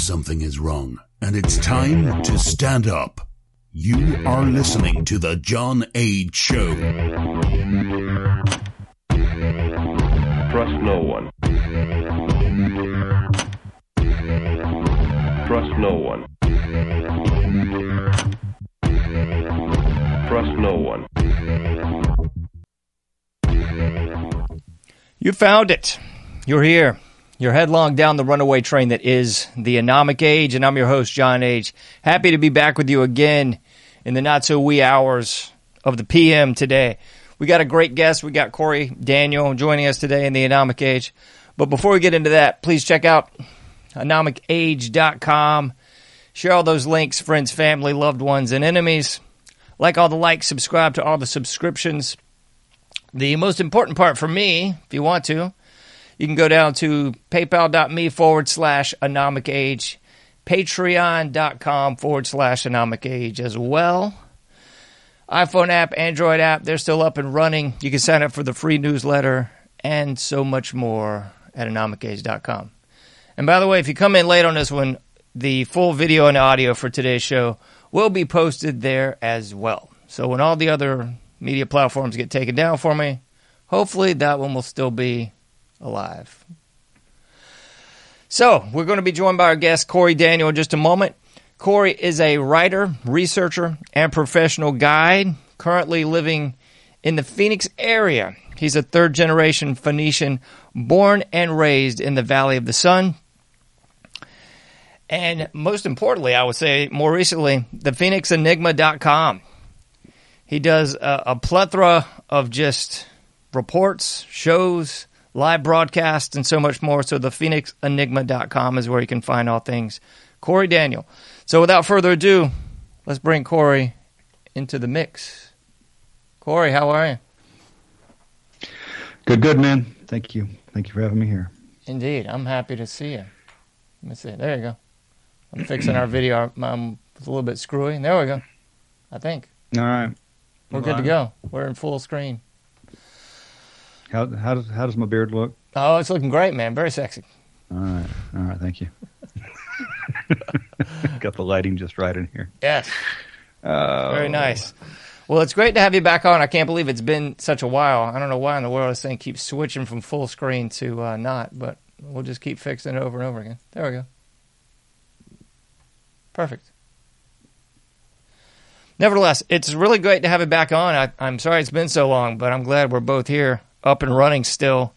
something is wrong and it's time to stand up. You are listening to The John Age Show. Trust no one. Trust no one. Trust no one. You found it. You're here. You're headlong down the runaway train that is the Anomic Age, and I'm your host, John Age. Happy to be back with you again in the not so wee hours of the PM today. We got a great guest. We got Corey Daniel joining us today in the Anomic Age. But before we get into that, please check out anomicage.com. Share all those links, friends, family, loved ones, and enemies. Like all the likes, subscribe to all the subscriptions. The most important part for me, if you want to, you can go down to paypal.me forward slash anomic age, patreon.com forward slash anomic age as well. iPhone app, Android app, they're still up and running. You can sign up for the free newsletter and so much more at anomicage.com. And by the way, if you come in late on this one, the full video and audio for today's show will be posted there as well. So when all the other media platforms get taken down for me, hopefully that one will still be alive. So, we're going to be joined by our guest, Corey Daniel, in just a moment. Corey is a writer, researcher, and professional guide, currently living in the Phoenix area. He's a third generation Phoenician, born and raised in the Valley of the Sun. And most importantly, I would say more recently, the PhoenixEnigma.com. He does a, a plethora of just reports, shows, live broadcasts, and so much more. So the PhoenixEnigma.com is where you can find all things Corey Daniel. So without further ado, let's bring Corey into the mix. Corey, how are you? Good, good, man. Thank you. Thank you for having me here. Indeed. I'm happy to see you. Let me see. There you go. I'm fixing our video. I'm a little bit screwy. There we go. I think. All right. We're good to go. We're in full screen. How how does how does my beard look? Oh, it's looking great, man. Very sexy. All right, all right. Thank you. Got the lighting just right in here. Yes. Oh. Very nice. Well, it's great to have you back on. I can't believe it's been such a while. I don't know why in the world this thing keeps switching from full screen to uh, not, but we'll just keep fixing it over and over again. There we go. Perfect. Nevertheless, it's really great to have you back on. I, I'm sorry it's been so long, but I'm glad we're both here, up and running still.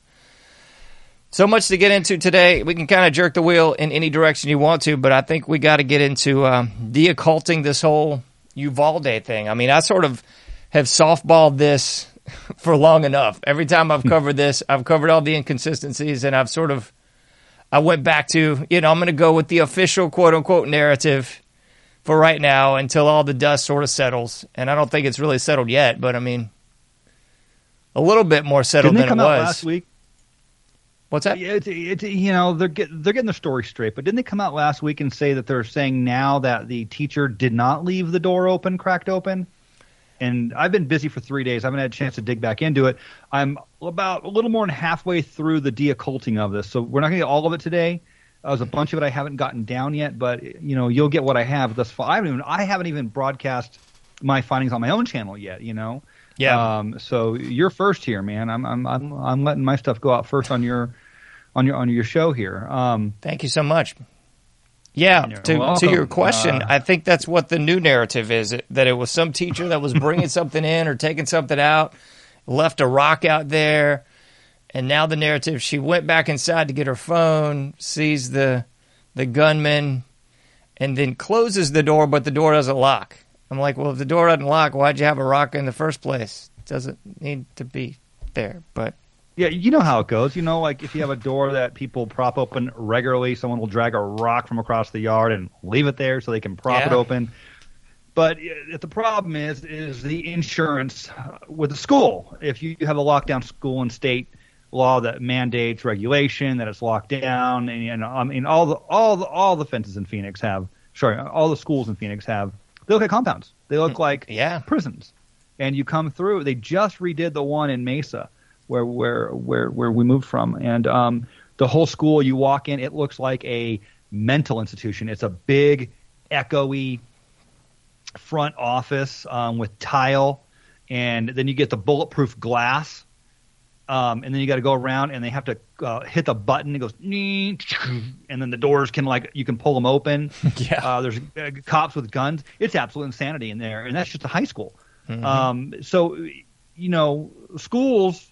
So much to get into today. We can kind of jerk the wheel in any direction you want to, but I think we got to get into um, de-occulting this whole Uvalde thing. I mean, I sort of have softballed this for long enough. Every time I've covered this, I've covered all the inconsistencies, and I've sort of I went back to you know I'm going to go with the official quote unquote narrative for right now until all the dust sort of settles. And I don't think it's really settled yet, but I mean, a little bit more settled Didn't they than come it out was. last week? What's that? Yeah, It's, it's, you know they're get, they're getting the story straight, but didn't they come out last week and say that they're saying now that the teacher did not leave the door open, cracked open? And I've been busy for three days. I haven't had a chance to dig back into it. I'm about a little more than halfway through the de-occulting of this, so we're not going to get all of it today. Uh, there's a bunch of it I haven't gotten down yet, but you know you'll get what I have thus far. I haven't even I haven't even broadcast my findings on my own channel yet. You know. Yeah. Um, so you're first here, man. I'm I'm I'm I'm letting my stuff go out first on your on your on your show here. Um, Thank you so much. Yeah, You're to, to your question, Uh, I think that's what the new narrative is that it was some teacher that was bringing something in or taking something out, left a rock out there, and now the narrative she went back inside to get her phone, sees the the gunman, and then closes the door, but the door doesn't lock. I'm like, well, if the door doesn't lock, why'd you have a rock in the first place? It doesn't need to be there, but yeah, you know how it goes. You know, like if you have a door that people prop open regularly, someone will drag a rock from across the yard and leave it there so they can prop it open. But the problem is is the insurance with the school. If you have a lockdown school and state law that mandates regulation that it's locked down, and, and I mean all the all the all the fences in Phoenix have sorry all the schools in Phoenix have they look like compounds. They look like yeah. prisons. And you come through. They just redid the one in Mesa, where where where where we moved from, and um, the whole school. You walk in, it looks like a mental institution. It's a big, echoey front office um, with tile, and then you get the bulletproof glass. Um, and then you got to go around, and they have to uh, hit the button. It goes, and then the doors can like you can pull them open. Yeah. Uh, there's uh, cops with guns. It's absolute insanity in there, and that's just a high school. Um, so, you know, schools.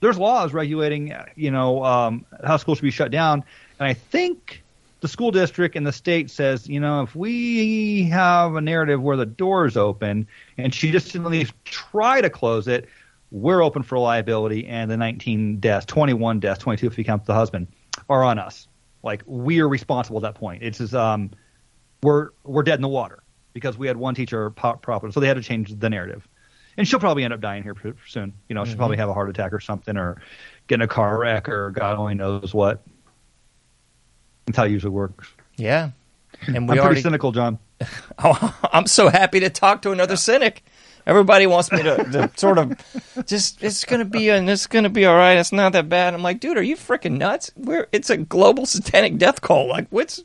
There's laws regulating, you know, um, how schools should be shut down, and I think the school district and the state says, you know, if we have a narrative where the door is open and she just didn't at least try to close it, we're open for liability, and the 19 deaths, 21 deaths, 22 if you count the husband, are on us. Like we are responsible at that point. It's just, um, we're we're dead in the water because we had one teacher pop problem, so they had to change the narrative. And she'll probably end up dying here soon. You know, she'll probably have a heart attack or something, or get in a car wreck, or God only knows what. That's how it usually works. Yeah. And I'm we pretty cynical, John. Oh, I'm so happy to talk to another cynic. Everybody wants me to, to sort of just it's gonna be and it's gonna be all right. It's not that bad. I'm like, dude, are you freaking nuts? We're it's a global satanic death call. Like, what's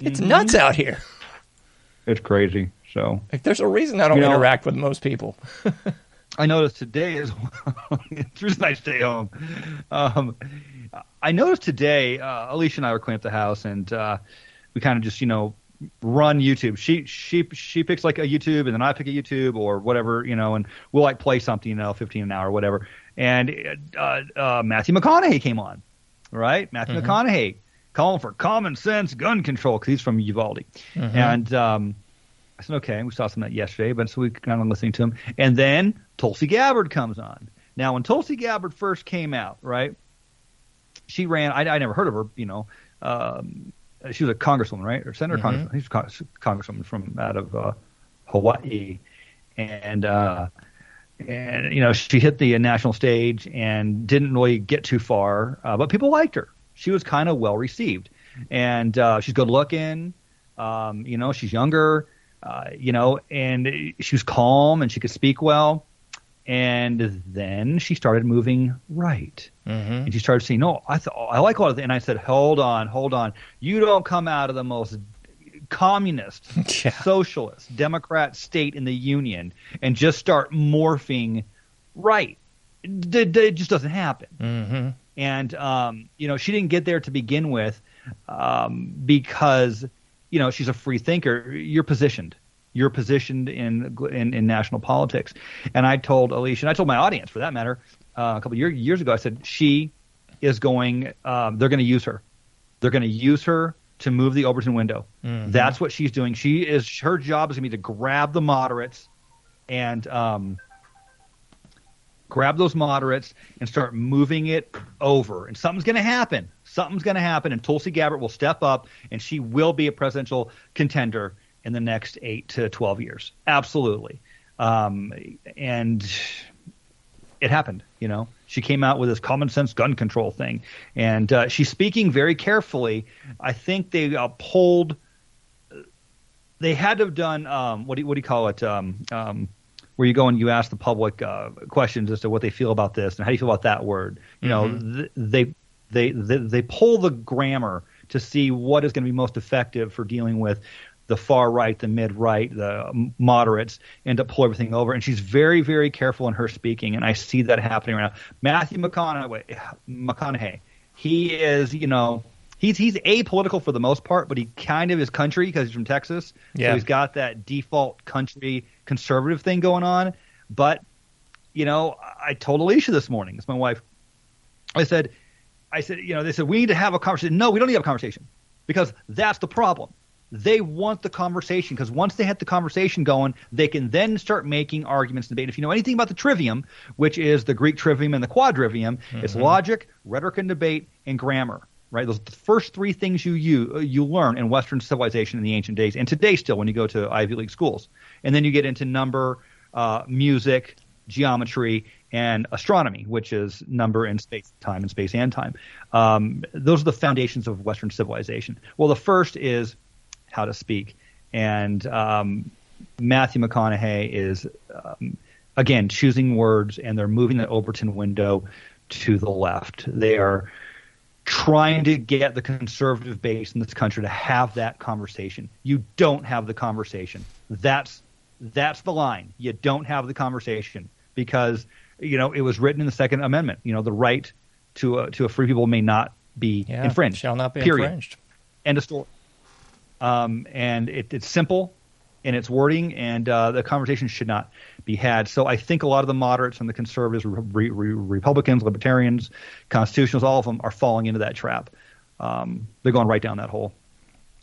it's Mm-hmm. nuts out here. It's crazy. So Like, there's a reason I don't You know- interact with most people. I noticed today well. it's reason I stay home. Um, I noticed today, uh, Alicia and I were cleaning up the house, and uh, we kind of just, you know, run YouTube. She she she picks like a YouTube, and then I pick a YouTube or whatever, you know, and we'll like play something, you know, 15 an hour, or whatever. And uh, uh, Matthew McConaughey came on, right? Matthew McConaughey calling for common sense gun control because he's from Uvalde, and um, I said, okay, we saw some of that yesterday, but so we kind of listening to him. And then Tulsi Gabbard comes on. Now, when Tulsi Gabbard first came out, right, she ran, I, I never heard of her, you know, um, she was a congresswoman, right? Or senator, congresswoman. She's a con- congresswoman from out of uh, Hawaii. And, uh, and, you know, she hit the national stage and didn't really get too far, uh, but people liked her. She was kind of well received. And uh, she's good looking. Um, you know, she's younger uh, you know, and she was calm and she could speak well. And then she started moving right, Mm-hmm. and she started saying, "No, I th- I like a lot of." Th-. And I said, "Hold on, hold on. You don't come out of the most communist, Yeah. socialist, Democrat state in the union and just start morphing right. It, it- it just doesn't happen." Mm-hmm. and um, you know she didn't get there to begin with um, because you know she's a free thinker. You're positioned. You're positioned in, in in national politics. And I told Alicia, and I told my audience for that matter, uh, a couple of year, years ago, I said she is going. Um, they're going to use her. They're going to use her to move the Overton window. That's what she's doing. She is her job is going to be to grab the moderates and um, grab those moderates and start moving it over. And something's going to happen. Something's going to happen, and Tulsi Gabbard will step up, and she will be a presidential contender in the next eight to twelve years. Absolutely. Um, and it happened. You know, she came out with this common sense gun control thing, and uh, she's speaking very carefully. I think they uh, pulled. They had to have done um, what do you, what do you call it? Um, um, where you go and you ask the public uh, questions as to what they feel about this and how do you feel about that word. You know, th- they, they they they pull the grammar to see what is going to be most effective for dealing with the far right, the mid right, the moderates, and to pull everything over. And she's very, very careful in her speaking, and I see that happening right now. Matthew McConaughey, McConaughey, he is, you know, he's he's apolitical for the most part, but he kind of is country because he's from Texas. Yeah. So he's got that default country conservative thing going on. But you know, I told Alicia this morning, it's my wife. I said, I said, you know, they said we need to have a conversation. No, we don't need to have a conversation because that's the problem. They want the conversation because once they have the conversation going, they can then start making arguments and debate. If you know anything about the trivium, which is the Greek trivium and the quadrivium, it's logic, rhetoric and debate, and grammar. Right, those are the first three things you you you learn in Western civilization in the ancient days, and today still when you go to Ivy League schools, and then you get into number, uh, music, geometry, and astronomy, which is number and space, time and space and time. Um, those are the foundations of Western civilization. Well, the first is how to speak, and um, Matthew McConaughey is um, again choosing words, and they're moving the Overton window to the left. They are trying to get the conservative base in this country to have that conversation. You don't have the conversation. That's that's the line. You don't have the conversation because you know it was written in the Second Amendment. You know the right to a, to a free people may not be Yeah, infringed. shall not be period. infringed. End of story. Um, and it, it's simple in its wording, and uh, the conversation should not be had. So I think a lot of the moderates and the conservatives, re- re- Republicans, libertarians, Constitutionals, all of them are falling into that trap. Um, they're going right down that hole.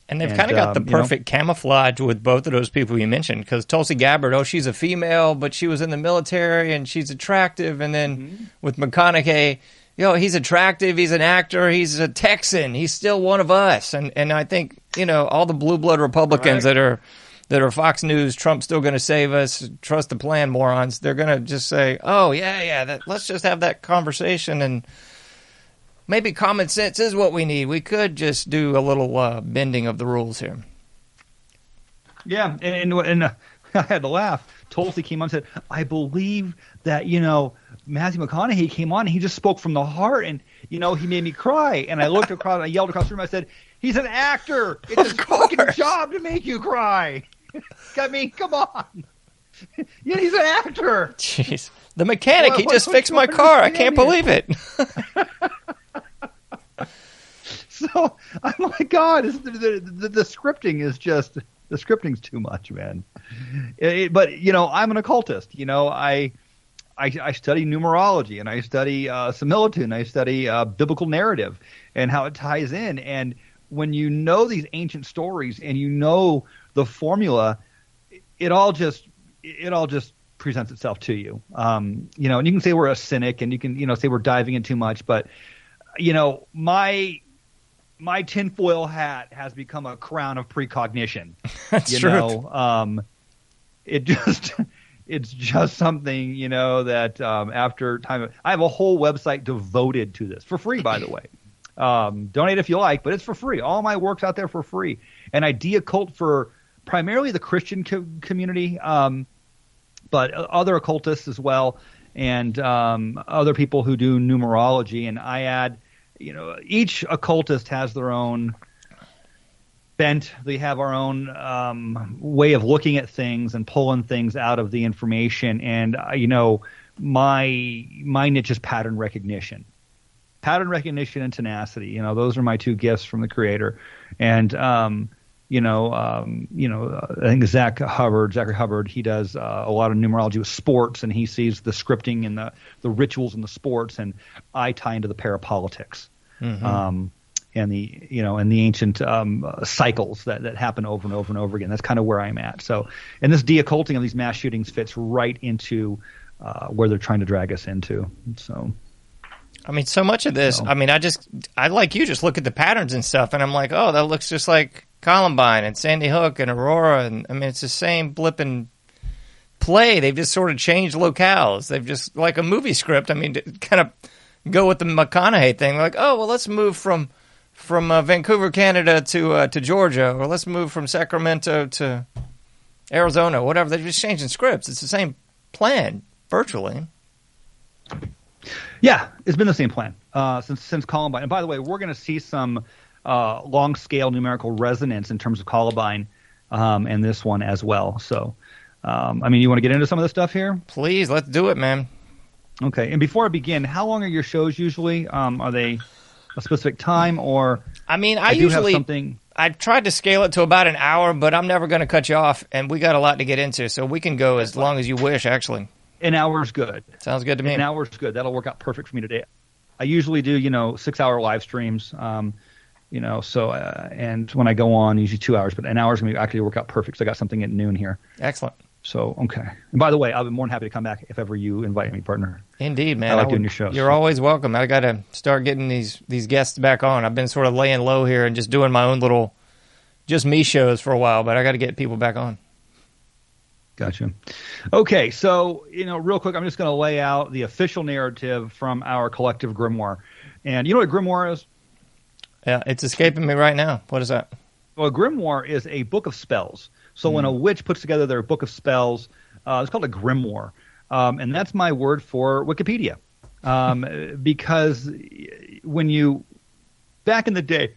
And they've kind of got um, the you know- perfect camouflage with both of those people you mentioned. Because Tulsi Gabbard, oh, she's a female, but she was in the military and she's attractive. And then Mm-hmm. with McConaughey, you know, he's attractive. He's an actor. He's a Texan. He's still one of us. And and I think you know all the blue blood Republicans Right. that are that are Fox News, Trump's still going to save us. Trust the plan, morons. They're going to just say, oh yeah, yeah. That, let's just have that conversation and. Maybe common sense is what we need. We could just do a little uh, bending of the rules here. Yeah, and and, and uh, I had to laugh. Tulsi came on and said, "I believe that you know Matthew McConaughey came on. and He just spoke from the heart, and you know he made me cry." And I looked across, and I yelled across the room. I said, "He's an actor. It's his fucking job to make you cry." I mean, come on. yeah, he's an actor. Jeez. The mechanic, What- he what- just fixed my car. I can't believe it. So I'm like, God, the, the, the, the scripting is just the scripting's too much, man. It- it- but you know, I'm an occultist. You know, I I, I study numerology and I study uh, similitude and I study uh, biblical narrative and how it ties in. And when you know these ancient stories and you know the formula, it all just it all just presents itself to you. Um, you know, and you can say we're a cynic and you can you know say we're diving in too much, but you know my my tinfoil hat has become a crown of precognition. That's you true. know, um, it just it's just something you know that um, after time, I have a whole website devoted to this for free, by the way. Um, donate if you like, but it's for free. All my work's out there for free, and I de-occult for primarily the Christian co- community, um, but other occultists as well, and um, other people who do numerology. And I add, you know, each occultist has their own bent. They have our own um, way of looking at things and pulling things out of the information. And uh, you know, my my niche is pattern recognition, pattern recognition and tenacity. You know, those are my two gifts from the Creator. And um, you know, um, you know, I think Zach Hubbard, Zachary Hubbard, he does uh, a lot of numerology with sports, and he sees the scripting and the the rituals in the sports, and I tie into the parapolitics. Um, and the you know and the ancient um, uh, cycles that, that happen over and over and over again. That's kind of where I'm at. So, and this de-occulting of these mass shootings fits right into uh, where they're trying to drag us into. So, I mean, so much of this. I mean, I just, I like you, just look at the patterns and stuff, and I'm like, oh, that looks just like Columbine and Sandy Hook and Aurora, and I mean, it's the same blipping play. They've just sort of changed locales. They've just like a movie script. I mean, to kind of go with the McConaughey thing. Like, oh, well, let's move from from uh, Vancouver, Canada, to uh, to Georgia, or let's move from Sacramento to Arizona, whatever. They're just changing scripts. It's the same plan virtually. Yeah, it's been the same plan uh, since since Columbine. And by the way, we're going to see some uh, long scale numerical resonance in terms of Columbine um, and this one as well. So, um, I mean, you want to get into some of this stuff here? Please, let's do it, man. Okay. And before I begin, how long are your shows usually? Um, are they a specific time or? I mean, I, I, usually something. I tried to scale it to about an hour, but I'm never going to cut you off, and we got a lot to get into, so we can go as long as you wish. Actually, An hour's good. sounds good to me. An hour's good. That'll work out perfect for me today. I usually do, you know, six hour live streams. Um, you know, so uh, and when I go on, usually two hours, but an hour's gonna actually work out perfect. So I got something at noon here. Excellent, So okay. And by the way, I'll be more than happy to come back if ever you invite me, partner. indeed, man. I like would- doing your shows. You're always welcome. I got to start getting these these guests back on. I've been sort of laying low here and just doing my own little, just me shows for a while, but I got to get people back on. Gotcha. Okay, so you know, real quick, I'm just going to lay out the official narrative from our collective grimoire. And you know what a grimoire is? Yeah, it's escaping me right now. What is that? Well, a grimoire is a book of spells. So when a witch puts together their book of spells, uh, it's called a grimoire, um, and that's my word for Wikipedia, um, because when you back in the day,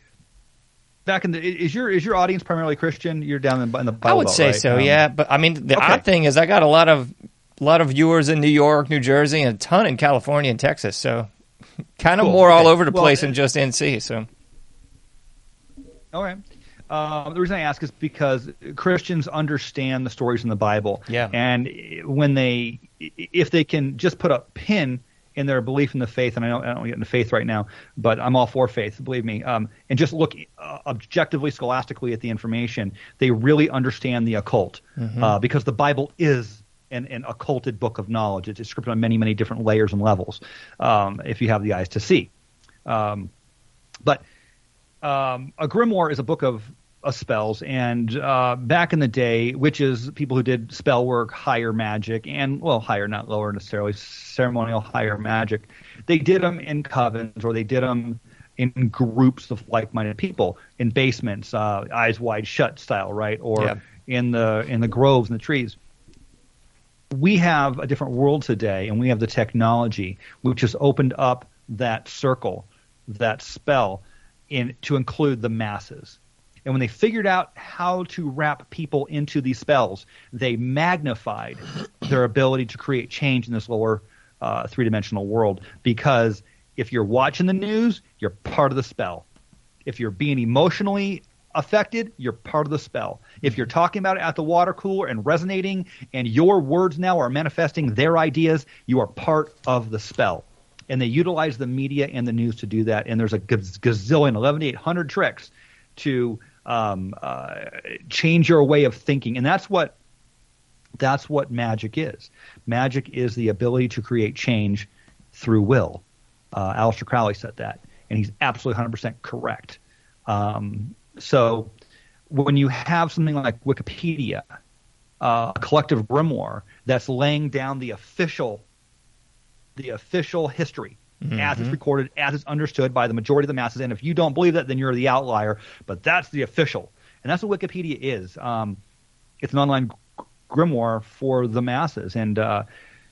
back in the is your is your audience primarily Christian? You're down in, in the Bible I would Belt, say right? so, Um, yeah. But I mean, the okay. odd thing is, I got a lot of a lot of viewers in New York, New Jersey, and a ton in California and Texas. So, kind of Cool. more all over the Well, place than just NC. So, All right. Um, the reason I ask is because Christians understand the stories in the Bible. Yeah. And when they, if they can just put a pin in their belief in the faith, and I don't, I don't get into faith right now, but I'm all for faith, believe me, um, and just look uh, objectively, scholastically at the information, they really understand the occult uh, because the Bible is an, an occulted book of knowledge. It's scripted on many, many different layers and levels um, if you have the eyes to see. Um, but um, a grimoire is a book of, of spells, and uh, back in the day, witches, people who did spell work, higher magic, and well, higher, not lower necessarily, ceremonial higher magic, they did them in covens or they did them in groups of like-minded people in basements, uh, eyes wide shut style, right, or Yeah. in the in the groves and the trees we have a different world today, and we have the technology which has opened up that circle, that spell, in to include the masses. And when they figured out how to wrap people into these spells, they magnified their ability to create change in this lower uh, three-dimensional world. Because if you're watching the news, you're part of the spell. If you're being emotionally affected, you're part of the spell. If you're talking about it at the water cooler and resonating, and your words now are manifesting their ideas, you are part of the spell. And they utilize the media and the news to do that. And there's a gaz- gazillion, 11,800 tricks to um, uh, change your way of thinking. And that's what that's what magic is. Magic is the ability to create change through will. Uh, Aleister Crowley said that, and he's absolutely 100% correct. Um, so when you have something like Wikipedia, uh, a collective grimoire that's laying down the official, the official history as it's recorded, as it's understood by the majority of the masses, and if you don't believe that, then you're the outlier. But that's the official, and that's what Wikipedia is. Um, it's an online g- grimoire for the masses, and uh,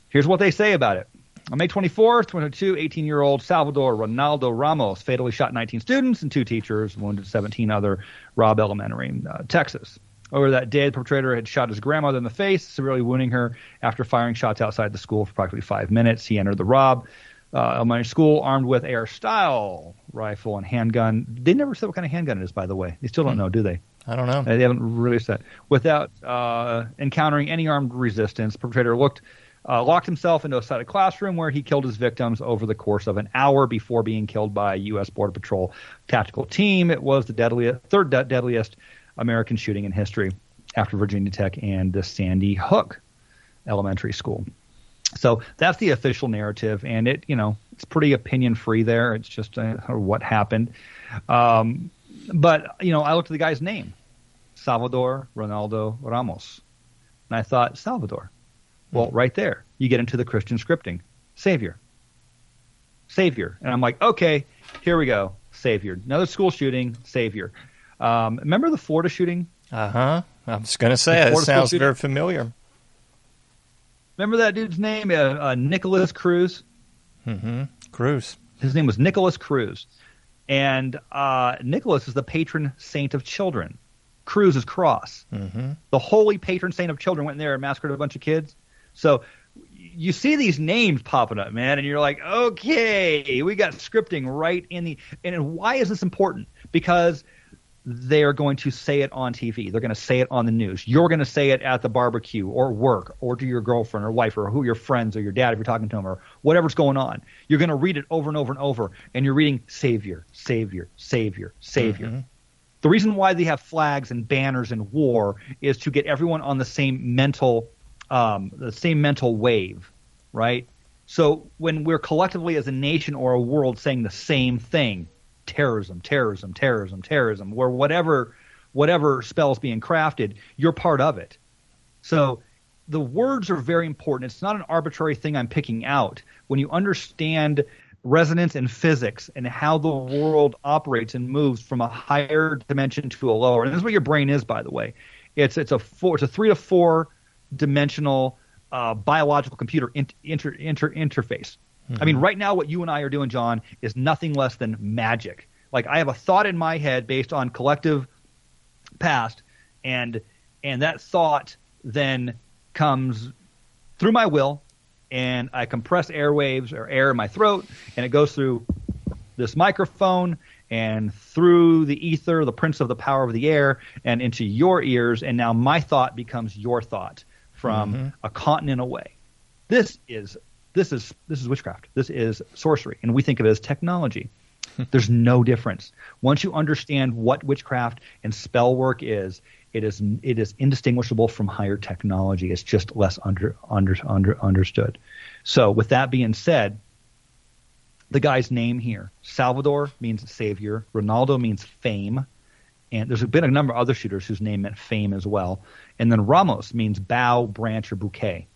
here's what they say about it. On May 24th, 2022, 18 year old Salvador Ronaldo Ramos fatally shot 19 students and two teachers, wounded 17 other, Robb Elementary, uh, Texas. Over that day, the perpetrator had shot his grandmother in the face, severely wounding her after firing shots outside the school for approximately five minutes. He entered the Robb uh, Elementary School armed with AR-style rifle and handgun. They never said what kind of handgun it is, by the way. They still don't know, do they? I don't know. Uh, They haven't released that. Without uh, encountering any armed resistance, perpetrator looked, uh, locked himself into a side classroom where he killed his victims over the course of an hour before being killed by a U.S. Border Patrol tactical team. It was the deadliest, third de- deadliest American shooting in history after Virginia Tech and the Sandy Hook Elementary School. So that's the official narrative, and it, you know, it's pretty opinion free there. It's just uh, what happened. Um, but you know, I looked at the guy's name, Salvador Ronaldo Ramos, and I thought Salvador. Well, right there, you get into the Christian scripting, Savior, Savior, and I'm like, okay, here we go, Savior. Another school shooting, Savior. Um, remember the Florida shooting? Uh huh. I was going to say, it Florida sounds very familiar. Remember that dude's name, uh, uh, Nicholas Cruz? Mm-hmm. Cruz. His name was Nicholas Cruz, and uh, Nicholas is the patron saint of children. Cruz is cross. Mm-hmm. The holy patron saint of children went in there and massacred a bunch of kids. So you see these names popping up, man, and you're like, okay, we got scripting right in the. And why is this important? Because they are going to say it on TV. They're going to say it on the news. You're going to say it at the barbecue or work or to your girlfriend or wife or who your friends or your dad if you're talking to them or whatever's going on. You're going to read it over and over and over, and you're reading Savior, Savior, Savior, Savior. The reason why they have flags and banners and war is to get everyone on the same mental, um, the same mental wave, right? So when we're collectively as a nation or a world saying the same thing, terrorism, terrorism, terrorism, terrorism, where whatever, whatever spell is being crafted, you're part of it. So the words are very important. It's not an arbitrary thing I'm picking out. When you understand resonance and physics and how the world operates and moves from a higher dimension to a lower, and this is what your brain is, by the way. It's it's a four, it's a three to four dimensional uh, biological computer inter, inter, inter, interface. I mean, right now, what you and I are doing, John, is nothing less than magic. Like I have a thought in my head based on collective past, and and that thought then comes through my will, and I compress airwaves or air in my throat, and it goes through this microphone and through the ether, the prince of the power of the air, and into your ears, and now my thought becomes your thought from mm-hmm. a continent away. This is this is this is witchcraft. This is sorcery, and we think of it as technology. There's no difference. Once you understand what witchcraft and spell work is, it is it is indistinguishable from higher technology. It's just less under under under understood. So, with that being said, the guy's name here, Salvador means savior. Ronaldo means fame, and there's been a number of other shooters whose name meant fame as well. And then Ramos means bough, branch, or bouquet.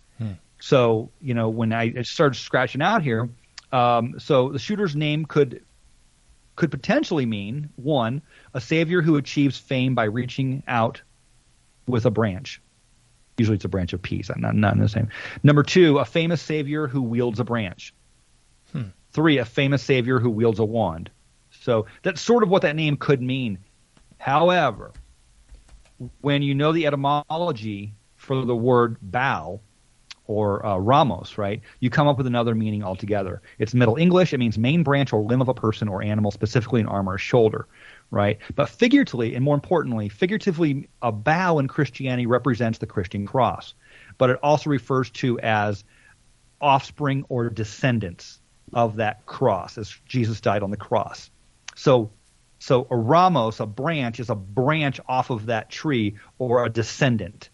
So, you know, when I started scratching out here, um, so the shooter's name could could potentially mean one, a savior who achieves fame by reaching out with a branch. Usually it's a branch of peace. I'm not, not in the same. Number two, a famous savior who wields a branch. Three, a famous savior who wields a wand. So that's sort of what that name could mean. However, when you know the etymology for the word bow or uh, ramos, right, you come up with another meaning altogether. It's Middle English. It means main branch or limb of a person or animal, specifically an arm or a shoulder, right? But figuratively, and more importantly, figuratively, a bow in Christianity represents the Christian cross, but it also refers to as offspring or descendants of that cross, as Jesus died on the cross. So, so a ramos, a branch, is a branch off of that tree or a descendant.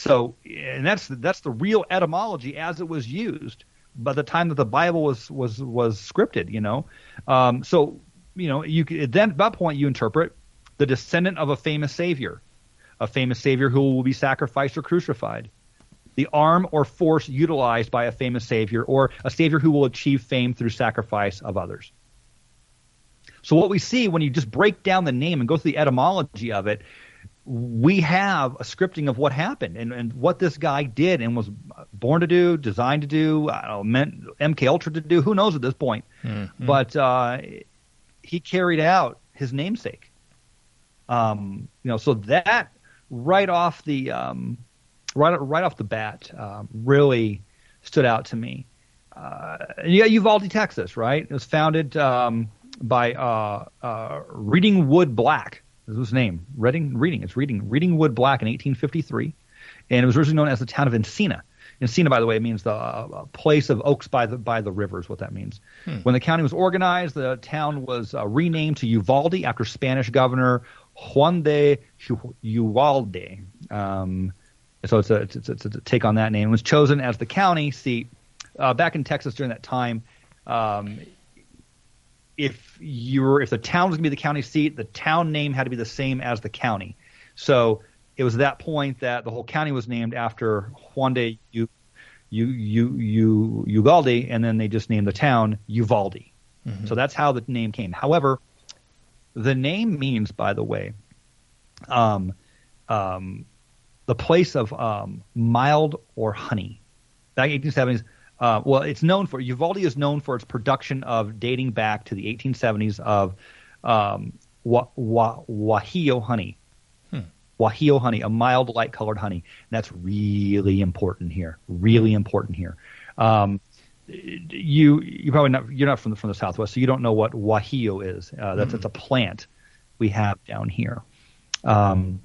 So, and that's that's the real etymology as it was used by the time that the Bible was was was scripted. You know, um, so you know you then at that point you interpret the descendant of a famous savior, a famous savior who will be sacrificed or crucified, the arm or force utilized by a famous savior, or a savior who will achieve fame through sacrifice of others. So what we see when you just break down the name and go through the etymology of it, we have a scripting of what happened and, and what this guy did and was born to do, designed to do, I don't know, meant MK Ultra to do. Who knows at this point? But uh, he carried out his namesake. Um, you know, so that right off the um, right right off the bat um, really stood out to me. Uh, got Uvalde, Texas, right? It was founded um, by uh, uh, Reading Wood Black. Is his name? Reading, Reading. It's Reading, Reading Wood Black in 1853, and it was originally known as the town of Encina. Encina, by the way, means the uh, place of oaks by the by the river is what that means. When the county was organized, the town was uh, renamed to Uvalde after Spanish governor Juan de Uvalde. Um, so it's a, it's, it's a take on that name. It was chosen as the county seat uh, back in Texas during that time. Um, if you were if the town was going to be the county seat, the town name had to be the same as the county. So it was at that point that the whole county was named after Juan de U, U, U, U, Ugalde, and then they just named the town Uvalde. So that's how the name came. However, the name means, by the way, um, um, the place of um, mild or honey. Back in the 1870s, uh, well, it's known for Uvalde is known for its production of dating back to the 1870s of um, wa, wa, guajillo honey. guajillo honey, a mild, light-colored honey. And that's really important here. Really important here. Um, you you probably not you're not from the from the Southwest, so you don't know what guajillo is. Uh, that's it's a plant we have down here. Um,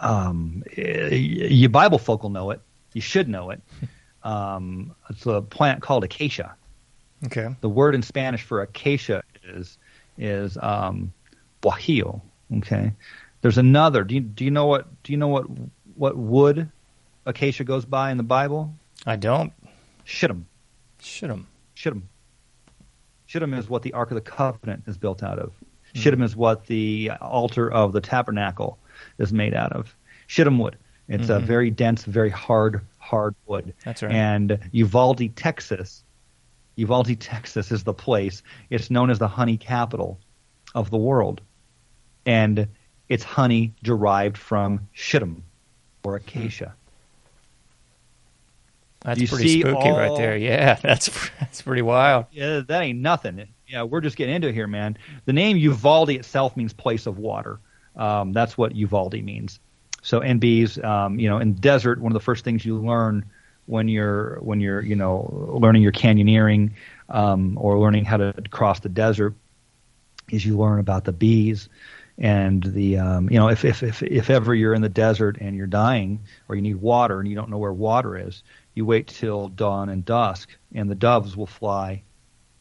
um, you Bible folk will know it. You should know it. Um, it's a plant called acacia. Okay. The word in Spanish for acacia is is um, guajillo. Okay. There's another. Do you do you know what do you know what what wood acacia goes by in the Bible? I don't. Shittim. Shittim. Shittim. Shittim is what the Ark of the Covenant is built out of. Shittim is what the altar of the tabernacle is made out of. Shittim wood. It's a very dense, very hard, hard wood. That's right. And Uvalde, Texas, Uvalde, Texas is the place. It's known as the honey capital of the world. And it's honey derived from shittim or acacia. That's You pretty spooky right there. Yeah, that's that's pretty wild. Yeah, that ain't nothing. Yeah, we're just getting into it here, man. The name Uvalde itself means place of water. Um, that's what Uvalde means. So NBs, um, you know, in desert, one of the first things you learn when you're when you're you know learning your canyoneering um, or learning how to cross the desert is you learn about the bees and the um, you know if, if if if ever you're in the desert and you're dying or you need water and you don't know where water is you wait till dawn and dusk and the doves will fly.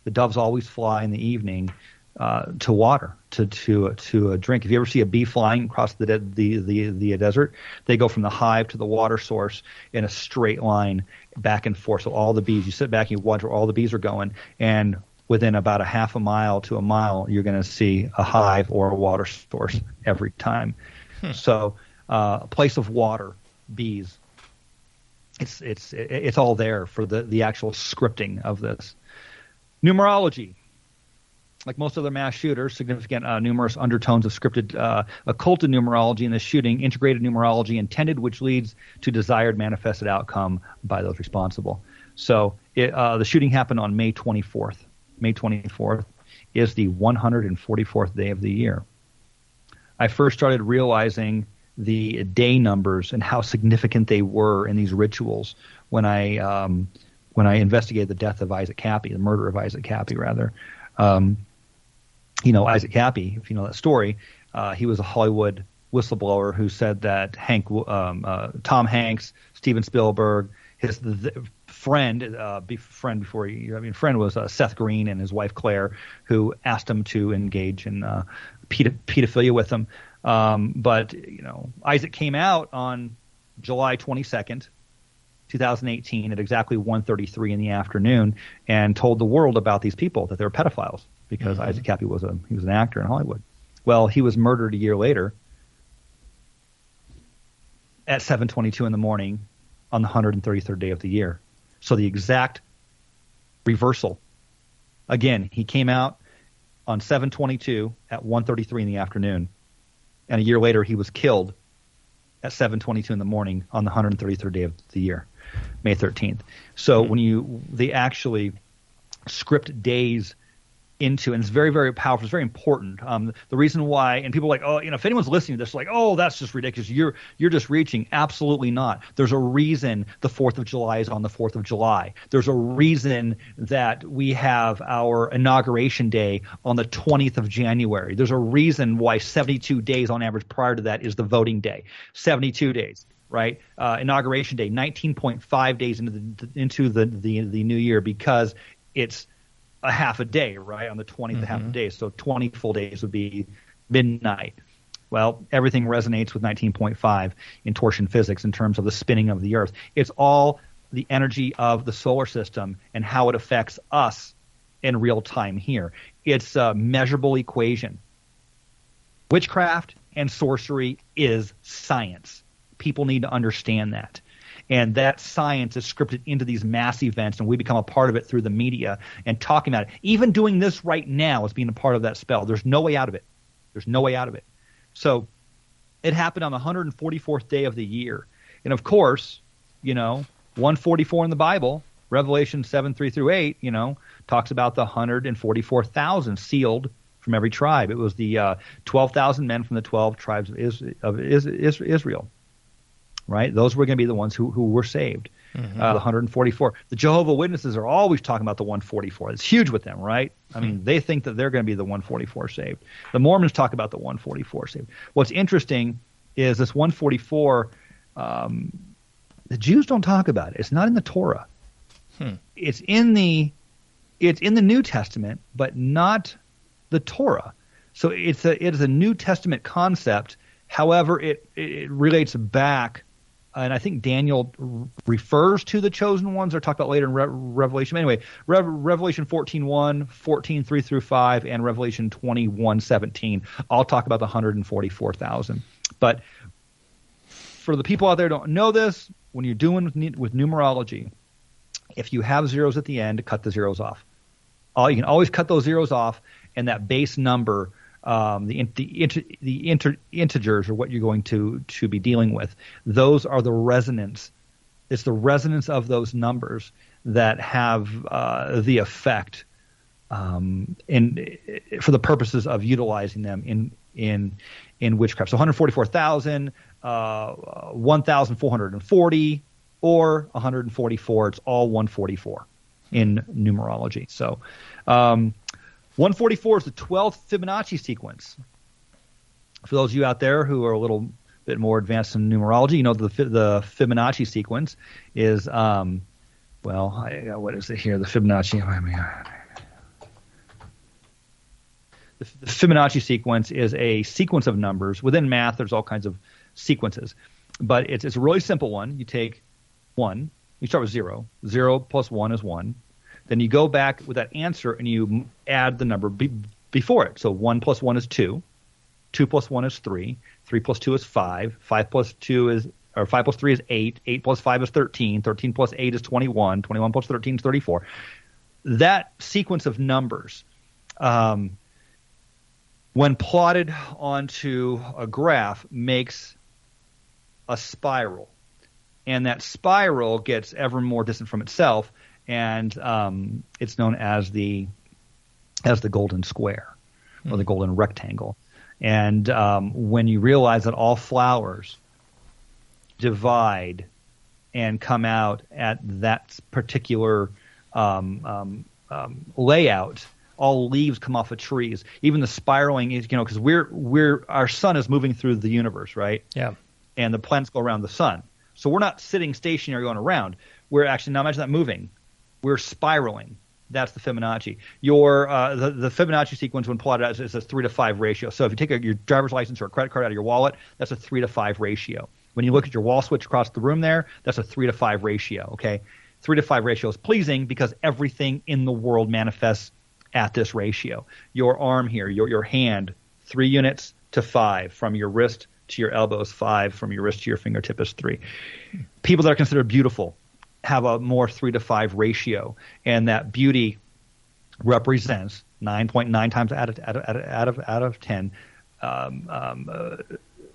The doves always fly in the evening uh, to water to to to a drink. If you ever see a bee flying across the, the the the desert, they go from the hive to the water source in a straight line back and forth. So all the bees, you sit back and you watch where all the bees are going, and within about a half a mile to a mile, you're going to see a hive or a water source every time. Hmm. So uh, a place of water, bees. It's it's it's all there for the the actual scripting of this. Numerology like most other mass shooters, significant uh, numerous undertones of scripted uh, occulted numerology in the shooting, integrated numerology intended, which leads to desired manifested outcome by those responsible. So it, uh, the shooting happened on May 24th. May 24th is the 144th day of the year. I first started realizing the day numbers and how significant they were in these rituals when I um, when I investigated the death of Isaac Kappy, the murder of Isaac Kappy, rather. Um, you know, Isaac Kappy, if you know that story, uh, he was a Hollywood whistleblower who said that Hank, um, uh, Tom Hanks, Steven Spielberg, his friend, uh, friend before he, I mean, friend was uh, Seth Green and his wife Claire, who asked him to engage in uh, pedophilia with him. Um, but you know, Isaac came out on July 22nd, 2018, at exactly 1:33 in the afternoon, and told the world about these people that they were pedophiles because mm-hmm. Isaac Kappy was a he was an actor in Hollywood. Well, he was murdered a year later at 7:22 in the morning on the 133rd day of the year. So the exact reversal. Again, he came out on 7:22 at 1:33 in the afternoon, and a year later he was killed at 7:22 in the morning on the 133rd day of the year, May 13th. So mm-hmm. when you they actually script days into, and it's very, very powerful. It's very important. Um, the reason why, and people are like, oh, you know, if anyone's listening to this, like, oh, that's just ridiculous. You're you're just reaching. Absolutely not. There's a reason the Fourth of July is on the Fourth of July. There's a reason that we have our inauguration day on the 20th of January. There's a reason why 72 days on average prior to that is the voting day. 72 days right? Uh, inauguration day, 19.5 days into the into the, the the new year because it's a half a day, right? On the 20th, mm-hmm. half a day. So 20 full days would be midnight. Well, everything resonates with 19.5 in torsion physics in terms of the spinning of the Earth. It's all the energy of the solar system and how it affects us in real time here. It's a measurable equation. Witchcraft and sorcery is science. People need to understand that and that science is scripted into these mass events and we become a part of it through the media and talking about it. Even doing this right now is being a part of that spell. There's no way out of it. There's no way out of it. So it happened on the 144th day of the year. And of course you know 144 in the bible revelation 7 3 through 8 you know talks about the 144000 sealed from every tribe. It was the uh, 12000 men from the 12 tribes of, Israel right? Those were going to be the ones who, who were saved. Mm-hmm. Uh, the 144. The Jehovah Witnesses are always talking about the 144. It's huge with them, right? I mean, hmm. they think that they're going to be the 144 saved. The Mormons talk about the 144 saved. What's interesting is this 144. Um, the Jews don't talk about it. It's not in the Torah. Hmm. It's in the it's in the New Testament, but not the Torah. So it's a it is a New Testament concept. However, it it relates back and I think Daniel refers to the chosen ones. They're talked about later in Re- Revelation. Anyway, Re- Revelation 14, 1, 14, 3 through 5, and Revelation 21, 17. I'll talk about the 144,000. But for the people out there don't know this, when you're doing with, with numerology, if you have zeros at the end, cut the zeros off. All, you can always cut those zeros off, and that base number – um, the the, inter, the inter, integers are what you're going to to be dealing with. Those are the resonance. It's the resonance of those numbers that have uh, the effect um, in for the purposes of utilizing them in in in witchcraft. So 144,000, uh, 1,440, or 144. It's all 144 in numerology. So um, 144 is the 12th Fibonacci sequence. For those of you out there who are a little bit more advanced in numerology, you know the the Fibonacci sequence is um, well, I, what is it here? The Fibonacci. The, the Fibonacci sequence is a sequence of numbers. Within math, there's all kinds of sequences, but it's it's a really simple one. You take one, you start with zero. Zero plus one is one. Then you go back with that answer and you add the number be, before it. So one plus one is two. Two plus one is three. Three plus two is five. Five plus two is or five plus three is eight. Eight plus five is thirteen. Thirteen plus eight is twenty-one. Twenty-one plus thirteen is thirty-four. That sequence of numbers, um, when plotted onto a graph, makes a spiral, and that spiral gets ever more distant from itself, and um, it's known as the as the golden square or the golden rectangle. And um, when you realize that all flowers divide and come out at that particular um, um, um, layout, all leaves come off of trees. Even the spiraling is, you know, because we're we're our sun is moving through the universe, right? Yeah. And the planets go around the sun, so we're not sitting stationary going around. We're actually now imagine that moving. We're spiraling. That's the Fibonacci. Your uh, the, the Fibonacci sequence when plotted out is a three to five ratio. So if you take a, your driver's license or a credit card out of your wallet, that's a three to five ratio. When you look at your wall switch across the room there, that's a three to five ratio. Okay, three to five ratio is pleasing because everything in the world manifests at this ratio. Your arm here, your your hand, three units to five from your wrist to your elbow is five, from your wrist to your fingertip is three. People that are considered beautiful have a more three to five ratio, and that beauty represents 9.9 times out of out of out of, out of 10 um, um, uh,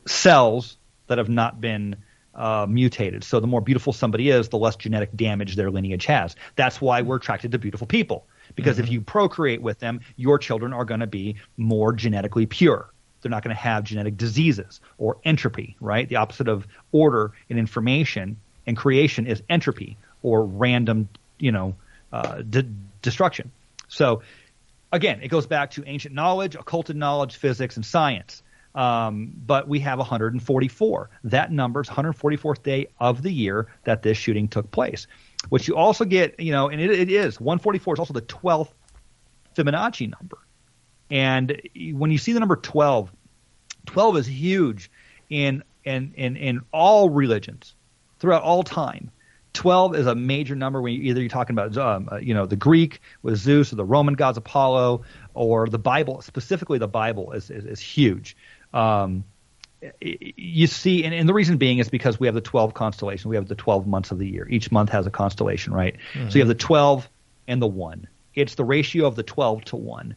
cells that have not been uh, mutated. So the more beautiful somebody is, the less genetic damage their lineage has. That's why we're attracted to beautiful people. Because mm-hmm. if you procreate with them, your children are going to be more genetically pure. They're not going to have genetic diseases or entropy, right? The opposite of order in information and creation is entropy or random, you know, uh, de- destruction. So again, it goes back to ancient knowledge, occulted knowledge, physics, and science. Um, but we have 144. That number is 144th day of the year that this shooting took place. Which you also get, you know, and it, it is 144 is also the 12th Fibonacci number. And when you see the number 12, 12 is huge in in in, in all religions throughout all time. 12 is a major number when you, either you're talking about um, uh, you know the Greek with Zeus or the Roman gods Apollo or the Bible specifically the Bible is is, is huge. Um, you see, and, and, the reason being is because we have the 12 constellation. We have the 12 months of the year. Each month has a constellation, right? Mm-hmm. So you have the 12 and the 1. It's the ratio of the 12 to 1.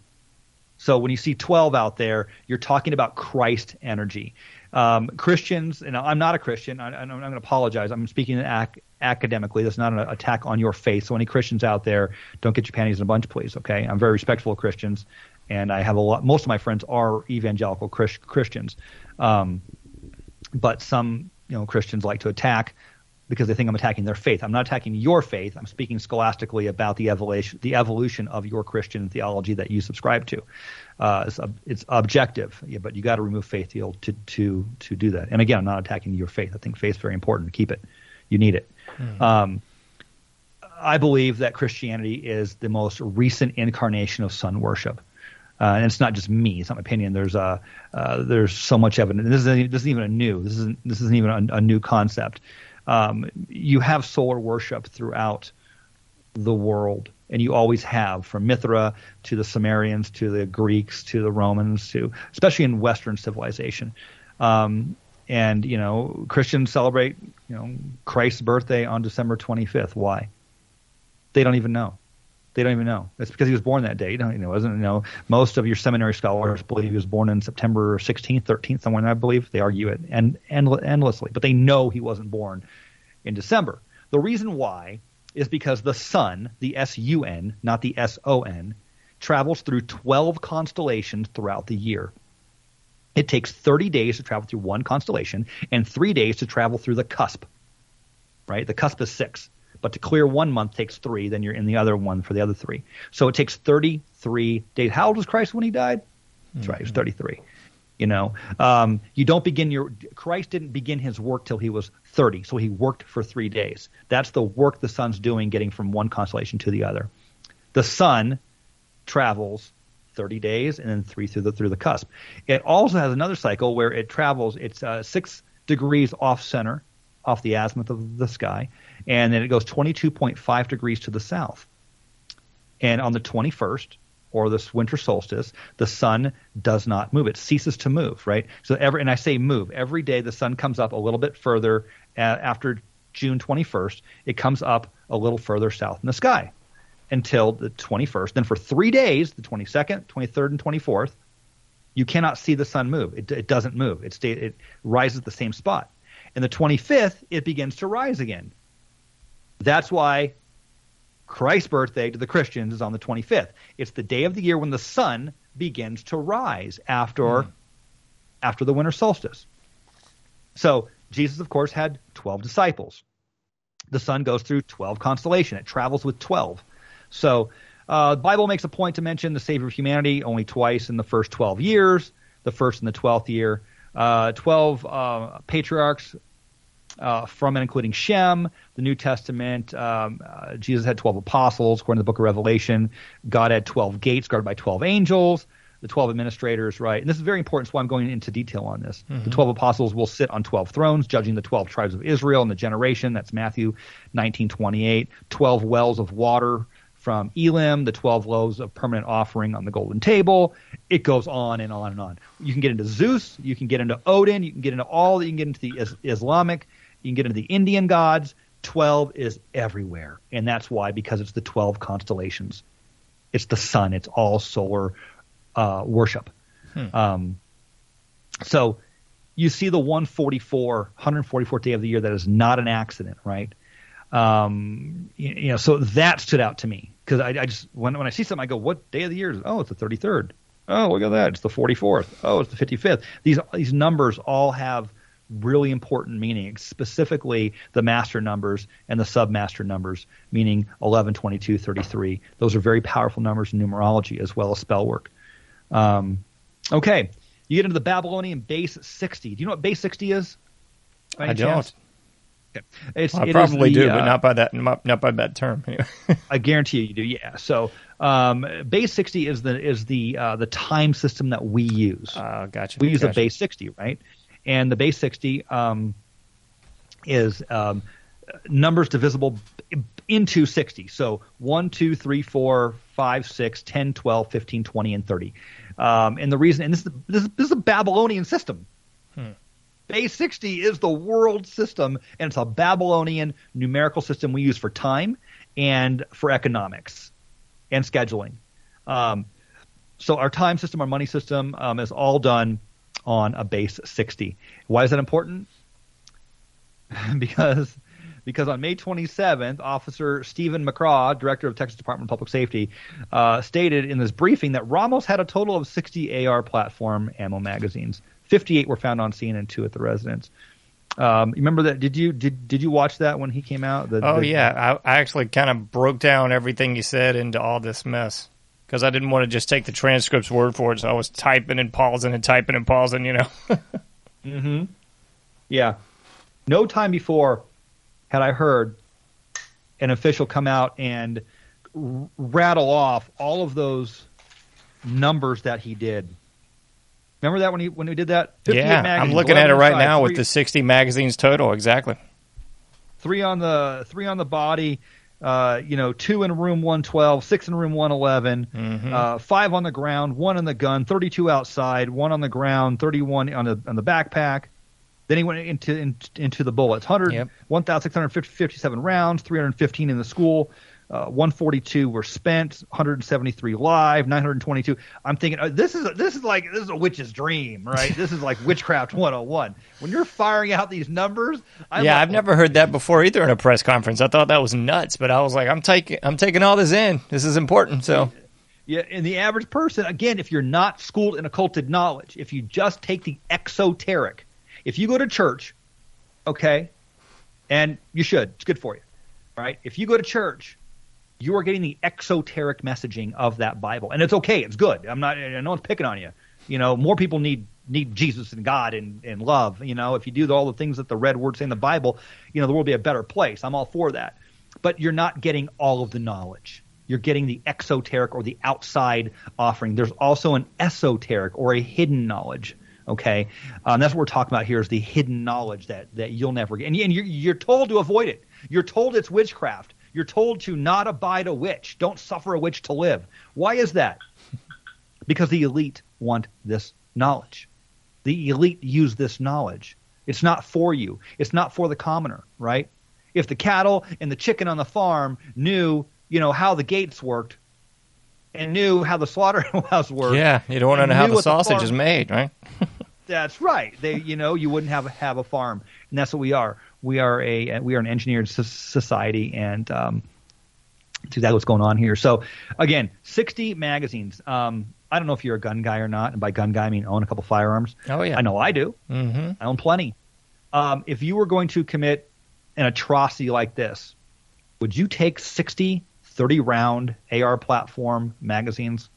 So when you see 12 out there, you're talking about Christ energy. Um, Christians, and I'm not a Christian. I, am going to apologize. I'm speaking ac- academically. That's not an attack on your faith. So any Christians out there, don't get your panties in a bunch, please. Okay, I'm very respectful of Christians and I have a lot. Most of my friends are evangelical Christ, Christians, um, but some you know Christians like to attack because they think I'm attacking their faith. I'm not attacking your faith. I'm speaking scholastically about the evolution, the evolution of your Christian theology that you subscribe to. Uh, it's, it's, objective, yeah, but you got to remove faith to, to to do that. And again, I'm not attacking your faith. I think faith is very important. Keep it. You need it. Mm. Um, I believe that Christianity is the most recent incarnation of sun worship. Uh, and it's not just me; it's not my opinion. There's uh, uh, there's so much evidence. This isn't, this isn't even a new. This isn't this isn't even a, a new concept. Um, you have solar worship throughout the world, and you always have, from Mithra to the Sumerians to the Greeks to the Romans to, especially in Western civilization. Um, and you know, Christians celebrate you know Christ's birthday on December 25th. Why? They don't even know. They don't even know. It's because he was born that day. You know, wasn't you know most of your seminary scholars believe he was born in September 16th, 13th, somewhere. I believe they argue it and, and endlessly, but they know he wasn't born in December. The reason why is because the sun, the S U N, not the S O N, travels through 12 constellations throughout the year. It takes 30 days to travel through one constellation and three days to travel through the cusp. Right? The cusp is six. But to clear one month takes three, then you're in the other one for the other three. So it takes 33 days. How old was Christ when he died? That's right, he was 33. You know, um, you don't begin your Christ didn't begin his work till he was 30, so he worked for three days. That's the work the sun's doing, getting from one constellation to the other. The sun travels 30 days and then three through the through the cusp. It also has another cycle where it travels. It's uh, six degrees off center, off the azimuth of the sky, and then it goes 22.5 degrees to the south. And on the 21st, or this winter solstice, the sun does not move. It ceases to move, right? So every, and I say move, every day the sun comes up a little bit further uh, after June 21st. It comes up a little further south in the sky until the 21st. Then for three days, the 22nd, 23rd, and 24th, you cannot see the sun move. It, it doesn't move. It, stay, it rises at the same spot. And the 25th, it begins to rise again. That's why Christ's birthday to the Christians is on the 25th. It's the day of the year when the sun begins to rise after mm. after the winter solstice. So Jesus, of course, had 12 disciples. The sun goes through 12 constellation. It travels with 12. So uh, the Bible makes a point to mention the Savior of humanity only twice in the first 12 years, the first and the 12th year. Uh, 12 uh, patriarchs uh, from and including Shem, the New Testament. Um, uh, Jesus had 12 apostles, according to the book of Revelation. God had 12 gates guarded by 12 angels, the 12 administrators, right? And this is very important, so I'm going into detail on this. Mm-hmm. The 12 apostles will sit on 12 thrones, judging the 12 tribes of Israel and the generation. That's Matthew 19:28. 12 wells of water from Elim, the 12 loaves of permanent offering on the golden table. It goes on and on and on. You can get into Zeus, you can get into Odin, you can get into all, you can get into the is- Islamic you can get into the Indian gods. 12 is everywhere. And that's why, because it's the 12 constellations. It's the sun. It's all solar uh, worship. Hmm. Um, so you see the 144, 144th day of the year that is not an accident, right? Um, you, you, know, so that stood out to me because I, I, just when when I see something, I go, "What day of the year is it? Oh, it's the 33rd. Oh, look at that! It's the 44th. Oh, it's the 55th. These these numbers all have really important meanings, specifically the master numbers and the submaster numbers, meaning 11, 22, 33. Those are very powerful numbers in numerology as well as spell work. Um, okay, you get into the Babylonian base 60. Do you know what base 60 is? I don't. Okay. It's, well, I probably the, do, uh, but not by that not, by that term. Anyway. I guarantee you, you do. Yeah. So um, base sixty is the is the uh, the time system that we use. Uh, gotcha. We use gotcha. a base sixty, right? And the base 60 um, is um, numbers divisible into 60. So 1, 2, 3, 4, 5, 6, 10, 12, 15, 20, and 30. Um, and the reason, and this is, this is, this is a Babylonian system. Hmm. Base 60 is the world system, and it's a Babylonian numerical system we use for time and for economics and scheduling. Um, so our time system, our money system um, is all done on a base 60. Why is that important? because because on May 27th, Officer Steven McCraw, director of Texas Department of Public Safety, uh, stated in this briefing that Ramos had a total of 60 AR platform ammo magazines. 58 were found on scene and two at the residence. Um, remember that? Did you did did you watch that when he came out? The, oh the, yeah, I, I actually kind of broke down everything he said into all this mess because I didn't want to just take the transcript's word for it. So I was typing and pausing and typing and pausing, you know. mm-hmm. Yeah. No time before had I heard an official come out and r- rattle off all of those numbers that he did. Remember that when he when he did that? Yeah, I'm looking at it right now three, with the 60 magazines total. Exactly. Three on the three on the body, uh, you know, two in room 112, six in room 111, mm-hmm. uh, five on the ground, one in the gun, 32 outside, one on the ground, 31 on the on the backpack. Then he went into in, into the bullets. 100, yep. 1,657 rounds, 315 in the school. Uh, 142 were spent, 173 live, 922. I'm thinking uh, this is a, this is like this is a witch's dream, right? this is like witchcraft 101. When you're firing out these numbers, I'm yeah, like, I've never heard that before either in a press conference. I thought that was nuts, but I was like, I'm taking I'm taking all this in. This is important. So Yeah, and the average person, again, if you're not schooled in occulted knowledge, if you just take the exoteric, if you go to church, okay, and you should, it's good for you, right? If you go to church, you are getting the exoteric messaging of that Bible, and it's okay, it's good. I'm not, no one's picking on you. You know, more people need need Jesus and God and, and love. You know, if you do all the things that the red words say in the Bible, you know, the world will be a better place. I'm all for that. But you're not getting all of the knowledge. You're getting the exoteric or the outside offering. There's also an esoteric or a hidden knowledge. Okay, um, that's what we're talking about here is the hidden knowledge that that you'll never get, and, and you're, you're told to avoid it. You're told it's witchcraft. You're told to not abide a witch. Don't suffer a witch to live. Why is that? Because the elite want this knowledge. The elite use this knowledge. It's not for you. It's not for the commoner, right? If the cattle and the chicken on the farm knew, you know, how the gates worked and knew how the slaughterhouse worked. Yeah, you don't want to know how the what the sausage farm- is made, right? That's right. They, you know, you wouldn't have have a farm, and that's what we are. We are a we are an engineered so- society, and um, that's exactly what's going on here. So, again, 60 magazines. Um, I don't know if you're a gun guy or not, and by gun guy I mean own a couple firearms. Oh yeah. I know I do. Mm-hmm. I own plenty. Um, if you were going to commit an atrocity like this, would you take 60 30 round AR platform magazines?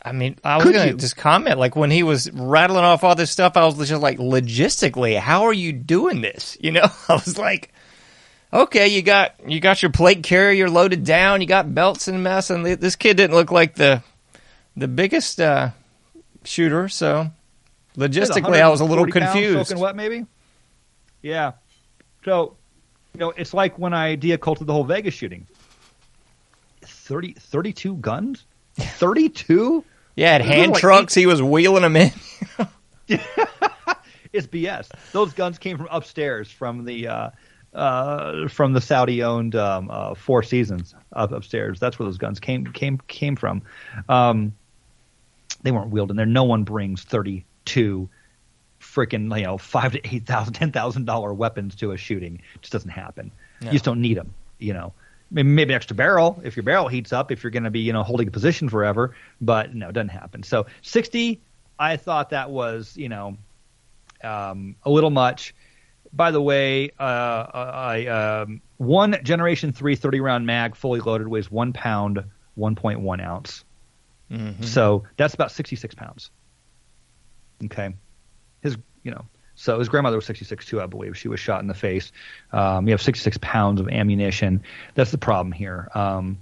I mean, I was going to just comment. Like when he was rattling off all this stuff, I was just like, logistically, how are you doing this? You know, I was like, okay, you got you got your plate carrier loaded down, you got belts and mess, and this kid didn't look like the the biggest uh, shooter. So logistically, I was a little confused. Soaking wet, maybe. Yeah. So, you know, it's like when I deocculted the whole Vegas shooting. 30, 32 guns? 32? Yeah, had hand like trucks. He was wheeling them in. It's BS. Those guns came from upstairs from the uh, uh, from the Saudi-owned um, uh, Four Seasons up upstairs. That's where those guns came came came from. Um, they weren't wheeled in there. No one brings thirty-two freaking you know five to eight thousand, ten thousand dollar weapons to a shooting. It just doesn't happen. You just don't need them. You know. Maybe, extra barrel if your barrel heats up if you're going to be you know holding a position forever, but no, it doesn't happen. So sixty, I thought that was you know um, a little much. By the way, uh, I um, one Generation 3 30 round mag fully loaded weighs one pound, 1.1 ounce. So that's about 66 pounds. Okay, his you know so his grandmother was 66 too, I believe. She was shot in the face. Um, you have 66 pounds of ammunition. That's the problem here. Um,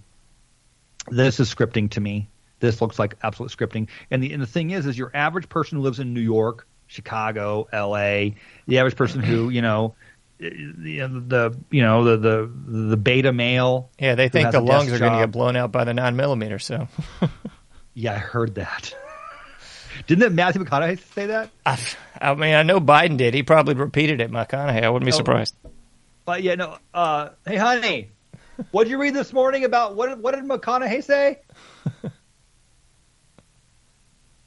this is scripting to me. This looks like absolute scripting. And the and the thing is, is your average person who lives in New York, Chicago, L.A., the average person who you know, the, the you know the the the beta male. Yeah, they think the lungs are going to get blown out by the nine millimeter. So Yeah, I heard that. Didn't that Matthew McConaughey say that? I, I mean, I know Biden did. He probably repeated it. McConaughey. I wouldn't be Oh. surprised. But yeah, no. Uh, hey, honey, what'd you read this morning about what? did- What did McConaughey say?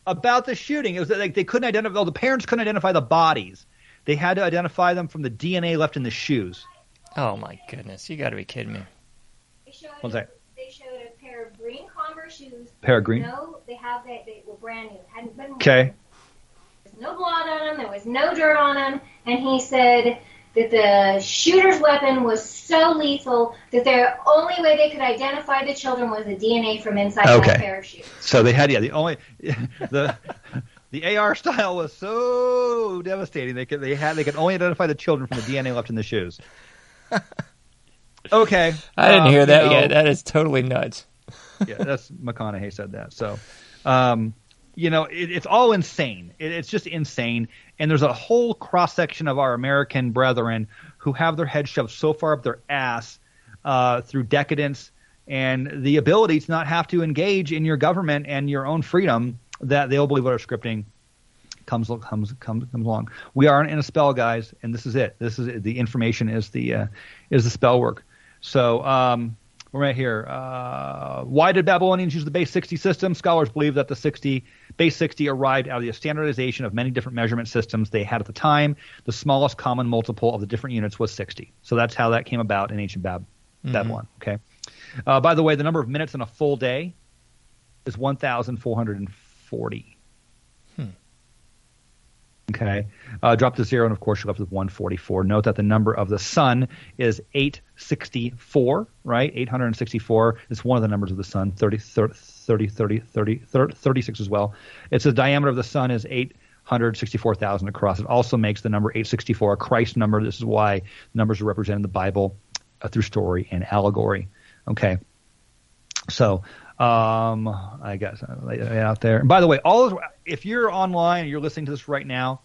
about the shooting, it was like they couldn't identify. Well, the parents couldn't identify the bodies. They had to identify them from the DNA left in the shoes. Oh my goodness! You got to be kidding me. One sec. they showed a pair of green Converse shoes. Pair of green? No, they have they, they were brand new, hadn't been. Okay. There was no blood on them. There was no dirt on them, and he said that the shooter's weapon was so lethal that the only way they could identify the children was the DNA from inside Okay. that pair of shoes. So they had yeah the only the the AR style was so devastating they could they had they could only identify the children from the DNA left in the shoes. Okay, I didn't um, hear that you know, yet. That is totally nuts. Yeah, that's McConaughey said that. So, um, you know, it, it's all insane. It, it's just insane. And there's a whole cross section of our American brethren who have their head shoved so far up their ass uh, through decadence and the ability to not have to engage in your government and your own freedom that they'll believe what our scripting comes comes comes comes along. We are in a spell, guys, and this is it. This is it. the information is the uh, is the spell work. So um, we're right here. Uh, why did Babylonians use the base 60 system? Scholars believe that the 60 base 60 arrived out of the standardization of many different measurement systems they had at the time. The smallest common multiple of the different units was 60. So that's how that came about in ancient Bab- Babylon. Okay. Uh, by the way, the number of minutes in a full day is 1,440. Okay. Uh, drop to zero, and of course, you're left with 144. Note that the number of the sun is 864, right? 864 is one of the numbers of the sun, 30, 30, 30, 30, 30 36 as well. It's the diameter of the sun is 864,000 across. It also makes the number 864 a Christ number. This is why numbers are represented in the Bible uh, through story and allegory. Okay. So, um, I lay that out there. And by the way, all of, if you're online and you're listening to this right now,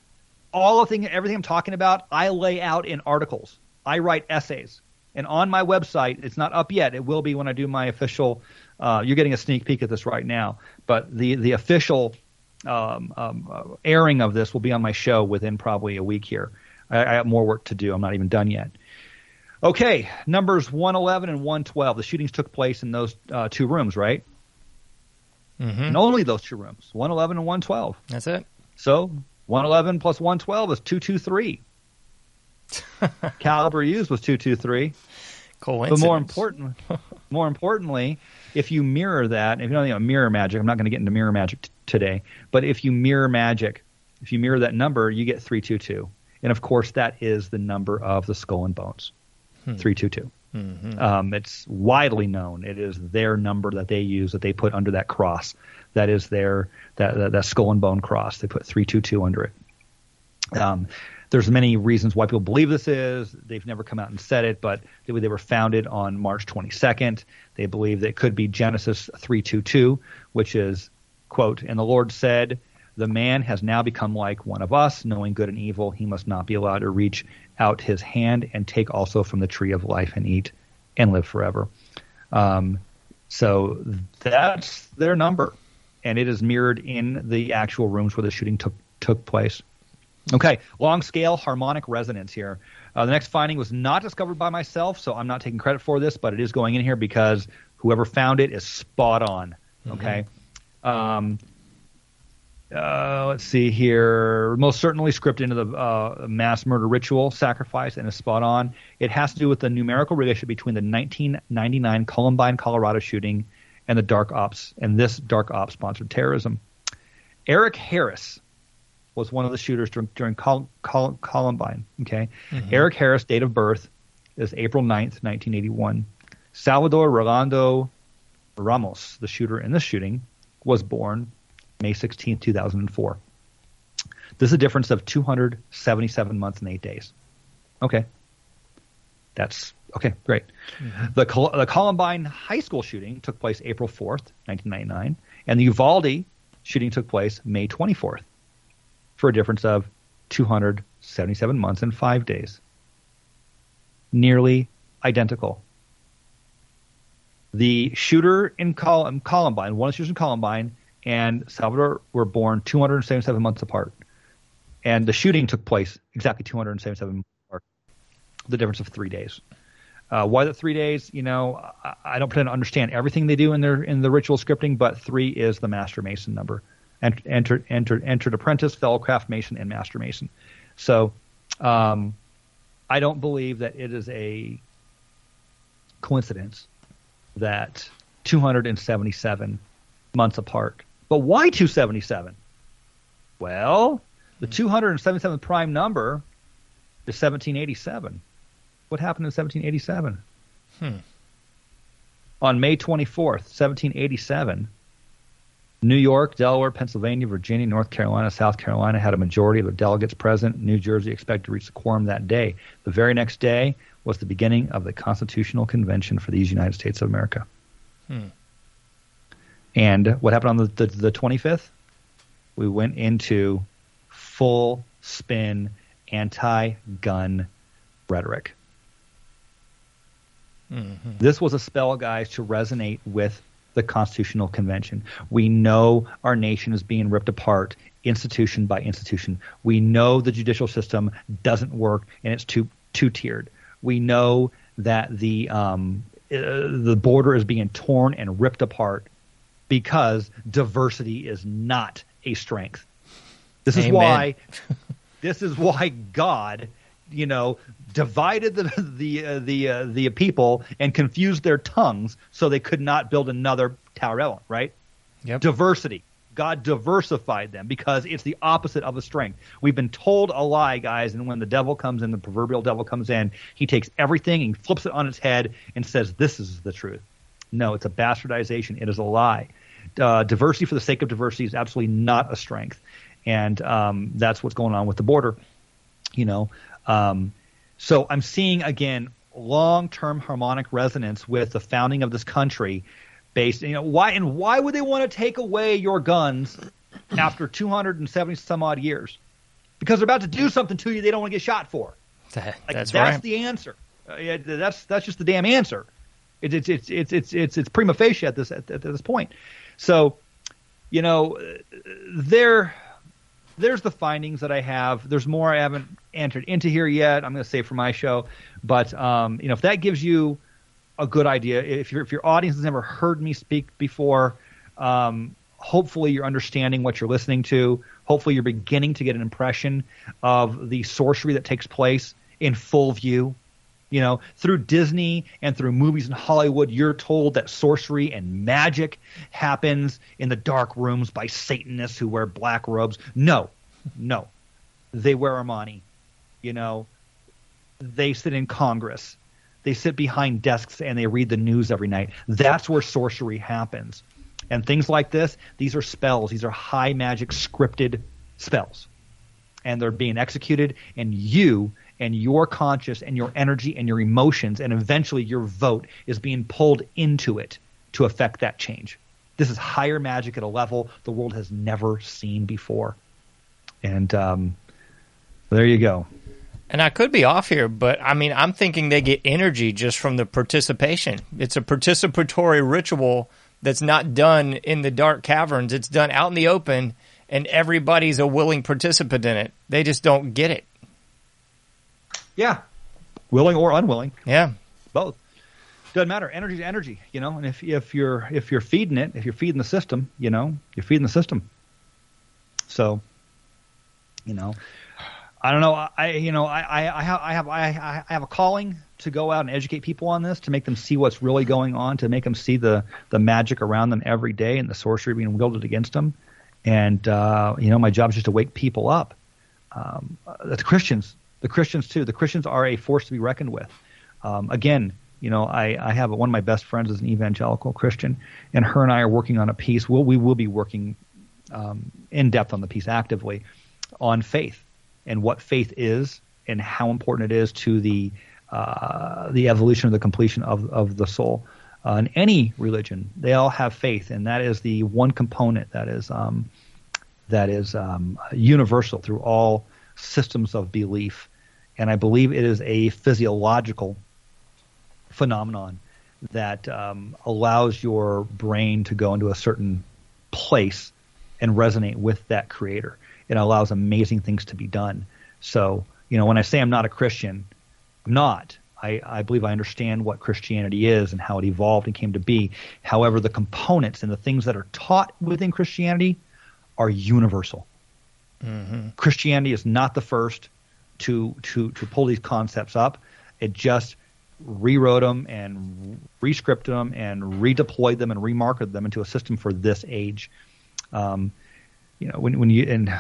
all of thing, everything I'm talking about, I lay out in articles. I write essays, and on my website, it's not up yet. It will be when I do my official. Uh, you're getting a sneak peek at this right now, but the the official um, um, uh, airing of this will be on my show within probably a week here. I, I have more work to do. I'm not even done yet. Okay, numbers 111 and 112. The shootings took place in those uh, two rooms, right? Mm-hmm. And only those two rooms, 111 and 112. That's it. So 111 plus 112 is 223. Caliber used was 223. Coincidence. But more important, more importantly, if you mirror that, if you don't know mirror magic, I'm not going to get into mirror magic t- today, but if you mirror magic, if you mirror that number, you get 322. And of course, that is the number of the skull and bones. 322. Um, it's widely known. It is their number that they use that they put under that cross. That is their that that, that skull and bone cross. They put 322 under it. Um, there's many reasons why people believe this is. They've never come out and said it, but they, they were founded on March 22nd. They believe that it could be Genesis 322, which is, quote, and the Lord said, the man has now become like one of us, knowing good and evil. He must not be allowed to reach out his hand and take also from the tree of life and eat and live forever. Um, so that's their number, and it is mirrored in the actual rooms where the shooting took took place. Okay, long scale harmonic resonance here. Uh, the next finding was not discovered by myself, so I'm not taking credit for this, but it is going in here because whoever found it is spot on. Okay. Um, uh, let's see here. Most certainly scripted into the uh, mass murder ritual sacrifice and is spot on. It has to do with the numerical relationship between the 1999 Columbine, Colorado shooting and the dark ops and this dark ops sponsored terrorism. Eric Harris was one of the shooters during, during Col- Col- Columbine. Okay, Eric Harris, date of birth is April 9th, 1981. Salvador Rolando Ramos, the shooter in this shooting, was born May 16th, 2004. This is a difference of 277 months and eight days. Okay. That's okay, great. Mm-hmm. The, Col- the Columbine High School shooting took place April 4th, 1999, and the Uvalde shooting took place May 24th for a difference of 277 months and five days. Nearly identical. The shooter in Col- Columbine, one of the shooters in Columbine, and Salvador were born 277 months apart. And the shooting took place exactly 277 months apart. The difference of three days. Uh, why the three days? You know, I, I don't pretend to understand everything they do in their in the ritual scripting, but three is the master mason number. Ent- Entered, entered, entered apprentice, fellow craft mason, and master mason. So, um, I don't believe that it is a coincidence that 277 months apart. But why 277? Well, the hmm. 277th prime number is 1787. What happened in 1787? Hmm. On May 24th, 1787, New York, Delaware, Pennsylvania, Virginia, North Carolina, South Carolina had a majority of the delegates present. New Jersey expected to reach the quorum that day. The very next day was the beginning of the Constitutional Convention for these United States of America. Hmm. And what happened on the, the, the 25th? We went into full spin anti gun rhetoric. This was a spell, guys, to resonate with the Constitutional Convention. We know our nation is being ripped apart institution by institution. We know the judicial system doesn't work and it's two two tiered. We know that the um, uh, the border is being torn and ripped apart because diversity is not a strength. This is why this is why God, you know, divided the the uh, the uh, the people and confused their tongues so they could not build another Tower right? Yep. Diversity. God diversified them because it's the opposite of a strength. We've been told a lie, guys, and when the devil comes in, the proverbial devil comes in, he takes everything and flips it on its head and says, This is the truth. No, it's a bastardization. It is a lie. Uh, diversity for the sake of diversity is absolutely not a strength. And um, that's what's going on with the border. You know, um, so I'm seeing again long-term harmonic resonance with the founding of this country based you know why and why would they want to take away your guns after 270 some odd years because they're about to do something to you they don't want to get shot for like, that's that's right. the answer uh, yeah, that's that's just the damn answer it's it's it's it's it's it's, prima facie at this at, at this point so you know there there's the findings that I have. There's more I haven't entered into here yet. I'm going to say for my show, but um, you know, if that gives you a good idea, if your if your audience has never heard me speak before, um, hopefully you're understanding what you're listening to. Hopefully you're beginning to get an impression of the sorcery that takes place in full view. You know, through Disney and through movies in Hollywood, you're told that sorcery and magic happens in the dark rooms by Satanists who wear black robes. No, no. They wear Armani. You know, they sit in Congress. They sit behind desks and they read the news every night. That's where sorcery happens. And things like this, these are spells. These are high magic scripted spells. And they're being executed, and you and your conscious and your energy and your emotions and eventually your vote is being pulled into it to affect that change. This is higher magic at a level the world has never seen before. And um, there you go. And I could be off here, but I mean, I'm thinking they get energy just from the participation. It's a participatory ritual that's not done in the dark caverns. It's done out in the open, and everybody's a willing participant in it. They just don't get it. Yeah. Willing or unwilling. Yeah. both doesn't matter energy to energy you know and if if you're if you're feeding it if you're feeding the system you know you're feeding the system so you know i don't know i you know i i, I have i have I, I have a calling to go out and educate people on this to make them see what's really going on to make them see the the magic around them every day and the sorcery being wielded against them and uh you know my job is just to wake people up um, uh, the Christians, the Christians too. The Christians are a force to be reckoned with. Um, again, you know, I, I have one of my best friends is an evangelical Christian, and her and I are working on a piece. We'll, we will be working um, in depth on the piece actively on faith and what faith is and how important it is to the uh, the evolution of the completion of of the soul. Uh, in any religion, they all have faith, and that is the one component that is um, that is um, universal through all systems of belief. And I believe it is a physiological phenomenon that um, allows your brain to go into a certain place and resonate with that creator. It allows amazing things to be done. So, you know, when I say I'm not a Christian, I'm not. I, I believe I understand what Christianity is and how it evolved and came to be. However, the components and the things that are taught within Christianity are universal. Christianity is not the first to to to pull these concepts up. It just rewrote them and rescripted them and redeployed them and remarketed them into a system for this age. Um, you know, when when you and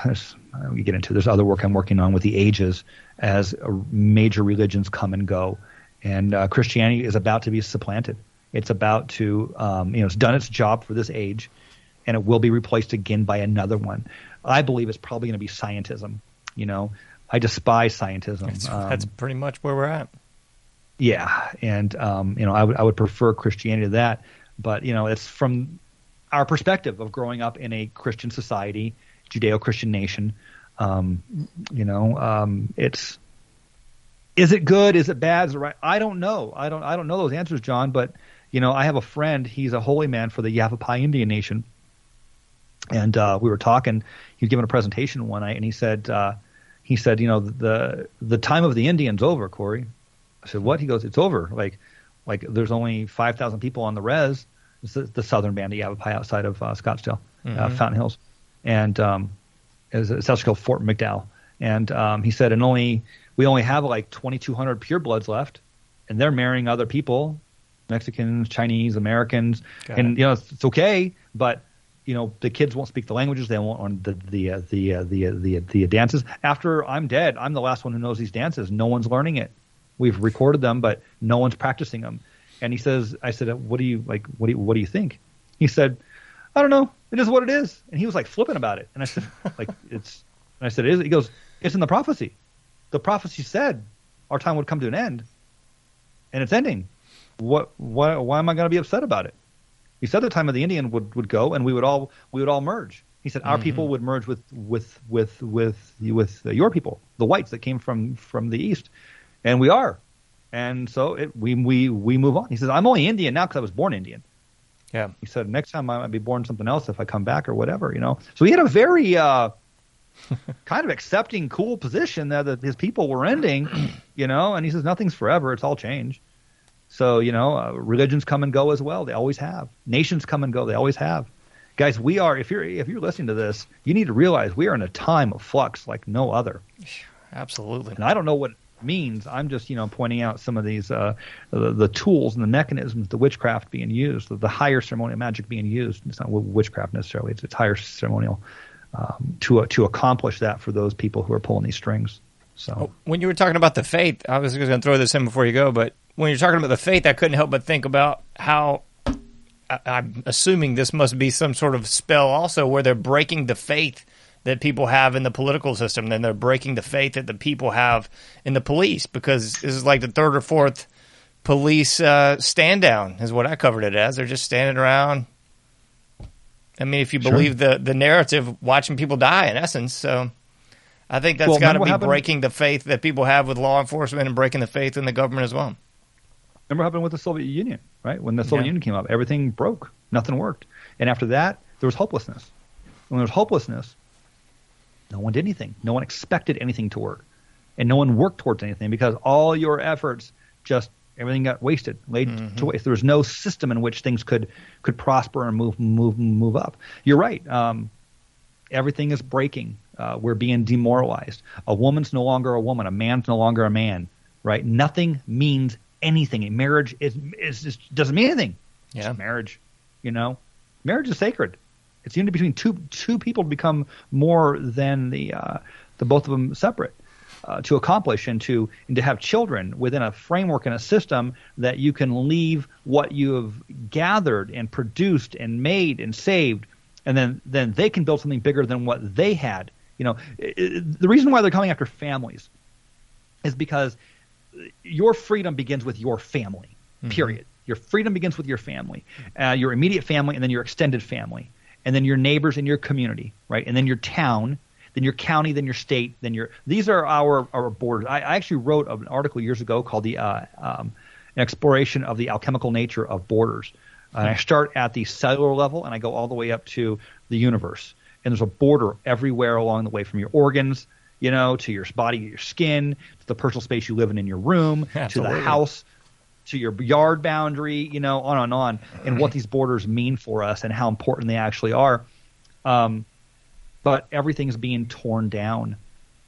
we get into there's other work I'm working on with the ages as major religions come and go, and uh, Christianity is about to be supplanted. It's about to, um, you know, it's done its job for this age, and it will be replaced again by another one. I believe it's probably going to be scientism. You know, I despise scientism. That's, Um, that's pretty much where we're at. yeah, and um, you know, I would I would prefer Christianity to that, but you know, it's from our perspective of growing up in a Christian society, Judeo-Christian nation. Um, you know, um, it's is it good? Is it bad? Is it right? I don't know. I don't I don't know those answers, John. But you know, I have a friend. He's a holy man for the Yavapai Indian Nation, and uh, we were talking. He was giving a presentation one night, and he said uh, he said, you know, the the time of the Indians over, Corey. I said, what? He goes, it's over. Like, like there's only 5,000 people on the res. It's the, the southern band of Yavapai outside of uh, Scottsdale, uh, Fountain Hills. And um, it's, it's actually called Fort McDowell. And um, he said, and only we only have like 2,200 purebloods left, and they're marrying other people, Mexicans, Chinese, Americans. Got and, it. you know, it's, it's okay, but you know the kids won't speak the languages they won't on the the uh, the, uh, the, uh, the the dances. After i'm dead i'm the last one who knows these dances. No one's learning it. We've recorded them but no one's practicing them. And he says i said what do you like what do you, what do you think? He said i don't know. It is what it is. And he was like flipping about it. And i said like it's and i said it is. He goes it's in the prophecy. The prophecy said our time would come to an end and it's ending. What why why am i going to be upset about it he said the time of the Indian would, would go, and we would all we would all merge. He said our Mm-hmm. people would merge with with with with with your people, the whites that came from from the east, and we are, and so it, we we we move on. He says I'm only Indian now because I was born Indian. Yeah. He said next time I might be born something else if I come back or whatever, you know. So he had a very uh, kind of accepting, cool position that, that his people were ending, you know. And he says nothing's forever; it's all change. So you know, uh, religions come and go as well. They always have. Nations come and go. They always have. Guys, we are. If you're if you're listening to this, you need to realize we are in a time of flux like no other. Absolutely. And I don't know what it means. I'm just you know pointing out some of these uh, the, the tools and the mechanisms, the witchcraft being used, the, the higher ceremonial magic being used. It's not witchcraft necessarily. It's, it's higher ceremonial um, to uh, to accomplish that for those people who are pulling these strings. So When you were talking about the faith, I was going to throw this in before you go, but when you're talking about the faith, I couldn't help but think about how I, I'm assuming this must be some sort of spell also where they're breaking the faith that people have in the political system, then they're breaking the faith that the people have in the police because this is like the third or fourth police uh, stand down, is what I covered it as. They're just standing around. I mean, if you Sure. believe the, the narrative, watching people die in essence. So I think that's Well, got to be breaking the faith that people have with law enforcement and breaking the faith in the government as well. Remember what happened with the Soviet Union, right? When the Soviet Yeah. Union came up, everything broke. Nothing worked. And after that, there was hopelessness. When there was hopelessness, no one did anything. No one expected anything to work. And no one worked towards anything because all your efforts just everything got wasted, laid to waste. There was no system in which things could could prosper and move move move up. You're right. Um, everything is breaking. Uh, we're being demoralized. A woman's no longer a woman. A man's no longer a man. Right? Nothing means anything. A marriage is is just doesn't mean anything. Yeah. It's marriage. You know, marriage is sacred. It's unity between two two people to become more than the uh, the both of them separate. Uh, to accomplish and to and to have children within a framework and a system that you can leave what you have gathered and produced and made and saved, and then then they can build something bigger than what they had. You know, i- i- the reason why they're coming after families is because your freedom begins with your family. Period. Your freedom begins with your family, uh, your immediate family, and then your extended family, and then your neighbors and your community, right? And then your town, then your county, then your state, then your. These are our our borders. I, I actually wrote an article years ago called the uh, um, an exploration of the alchemical nature of borders. And I start at the cellular level and I go all the way up to the universe. And there's a border everywhere along the way from your organs, you know, to your body, your skin, to the personal space you live in in your room, to the house, to your yard boundary, you know, on and on, and what these borders mean for us and how important they actually are. Um, but everything's being torn down.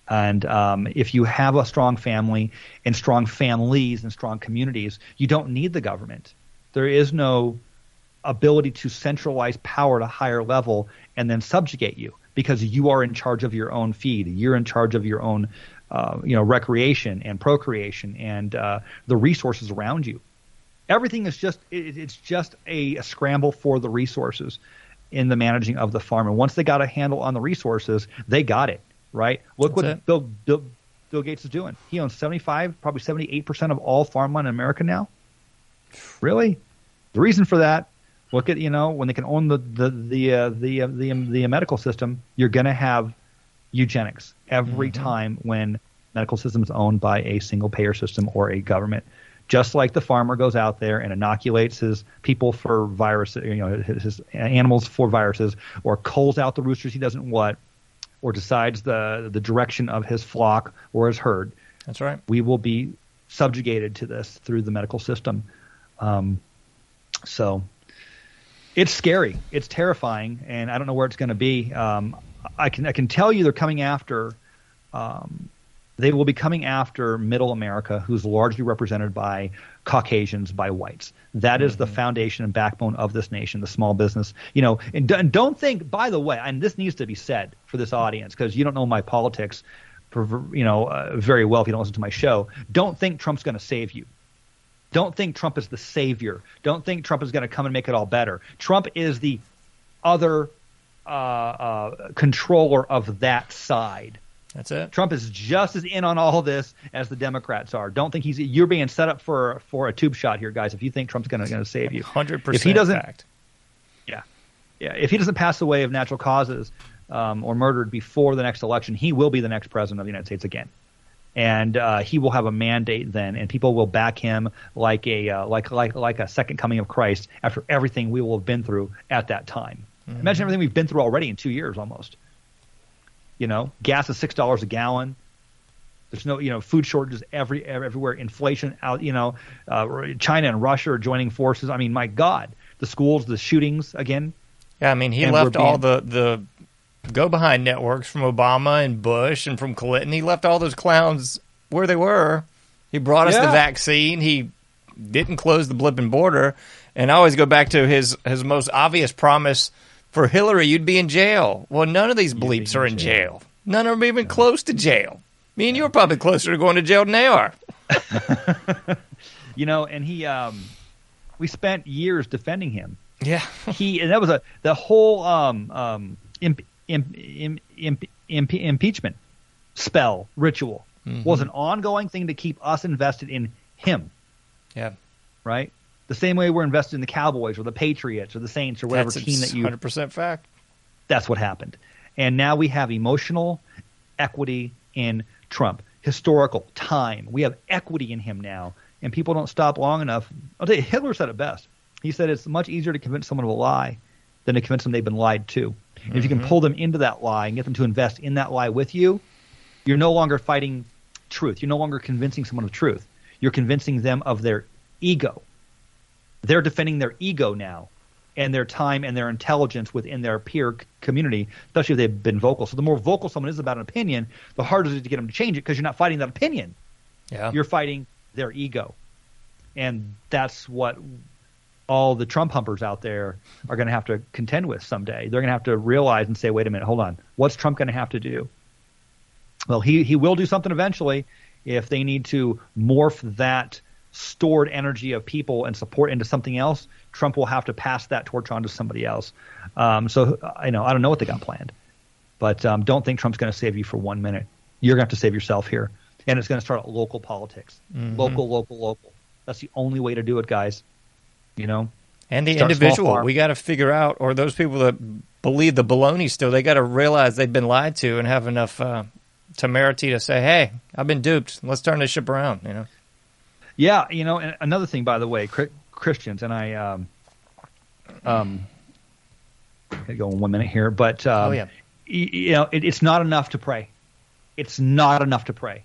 And um, if you have a strong family and strong families and strong communities, you don't need the government. There is no ability to centralize power at a higher level and then subjugate you because you are in charge of your own feed. You're in charge of your own, uh, you know, recreation and procreation and uh, the resources around you. Everything is just it, it's just a, a scramble for the resources in the managing of the farm. And once they got a handle on the resources, they got it right. Look That's what it. Bill, Bill Bill Gates is doing. He owns 75, probably 78 percent of all farmland in America now. Really? The reason for that, look at you know when they can own the the the uh, the, uh, the the medical system, you're going to have eugenics every time when medical system is owned by a single payer system or a government. Just like the farmer goes out there and inoculates his people for viruses, you know, his, his animals for viruses, or culls out the roosters he doesn't want, or decides the the direction of his flock or his herd That's right. we will be subjugated to this through the medical system. Um, so it's scary, it's terrifying, and I don't know where it's going to be. Um, I can I can tell you they're coming after um, they will be coming after middle America, who's largely represented by Caucasians, by whites. That is the foundation and backbone of this nation, the small business. You know, and, and don't think, by the way, and this needs to be said for this audience because you don't know my politics, for, you know, uh, very well if you don't listen to my show. Don't think Trump's going to save you. Don't think Trump is the savior. Don't think Trump is going to come and make it all better. Trump is the other uh, uh, controller of that side. That's it. Trump is just as in on all this as the Democrats are. Don't think he's you're being set up for for a tube shot here, guys. If you think Trump's going to save you, Hundred percent. If he doesn't, fact. yeah, yeah. If he doesn't pass away of natural causes um, or murdered before the next election, he will be the next president of the United States again, and uh, he will have a mandate then, and people will back him like a uh, like like like a second coming of Christ after everything we will have been through at that time. Imagine everything we've been through already in two years almost. You know, gas is six dollars a gallon. There's no, you know, food shortages every everywhere. Inflation out. You know, uh, China and Russia are joining forces. I mean, my God, the schools, the shootings again. Yeah, I mean, he left we're all the the go behind networks from Obama and Bush and from Clinton. He left all those clowns where they were. He brought us the vaccine. He didn't close the blipping border. And I always go back to his his most obvious promise for Hillary: you'd be in jail. Well, none of these bleeps in are in jail. jail. None of them are even close to jail. Me and you are probably closer to going to jail than they are. You know, and he, um, we spent years defending him. Yeah. He, and that was a the whole um, um, imp, imp, imp, imp, imp, impeachment spell ritual mm-hmm. was an ongoing thing to keep us invested in him. Yeah. right? The same way we're invested in the Cowboys or the Patriots or the Saints or whatever That's team that you. 100% fact. That's what happened. And now we have emotional equity in Trump, historical time. We have equity in him now, and people don't stop long enough. I'll tell you, Hitler said it best. He said it's much easier to convince someone of a lie than to convince them they've been lied to. And if you can pull them into that lie and get them to invest in that lie with you, you're no longer fighting truth. You're no longer convincing someone of truth. You're convincing them of their ego. They're defending their ego now and their time and their intelligence within their peer c- community, especially if they've been vocal. So the more vocal someone is about an opinion, the harder it is to get them to change it because you're not fighting that opinion. Yeah. You're fighting their ego. And that's what all the Trump humpers out there are going to have to contend with someday. They're going to have to realize and say, wait a minute, hold on. What's Trump going to have to do? Well, he, he will do something eventually if they need to morph that stored energy of people and support into something else. Trump will have to pass that torch on to somebody else. Um, so, I know I don't know what they got planned, but um, don't think Trump's going to save you for one minute. You're going to have to save yourself here, and it's going to start at local politics, local, local, local. That's the only way to do it, guys. You know, And the Start individual, we got to figure out, or those people that believe the baloney still, they got to realize they've been lied to and have enough uh, temerity to say, "Hey, I've been duped. Let's turn this ship around." You know, Yeah, you know, and another thing, by the way, Christians, and I, um, um, gotta go in one minute here, but um, Oh, yeah. y- you know, it, it's not enough to pray. It's not enough to pray.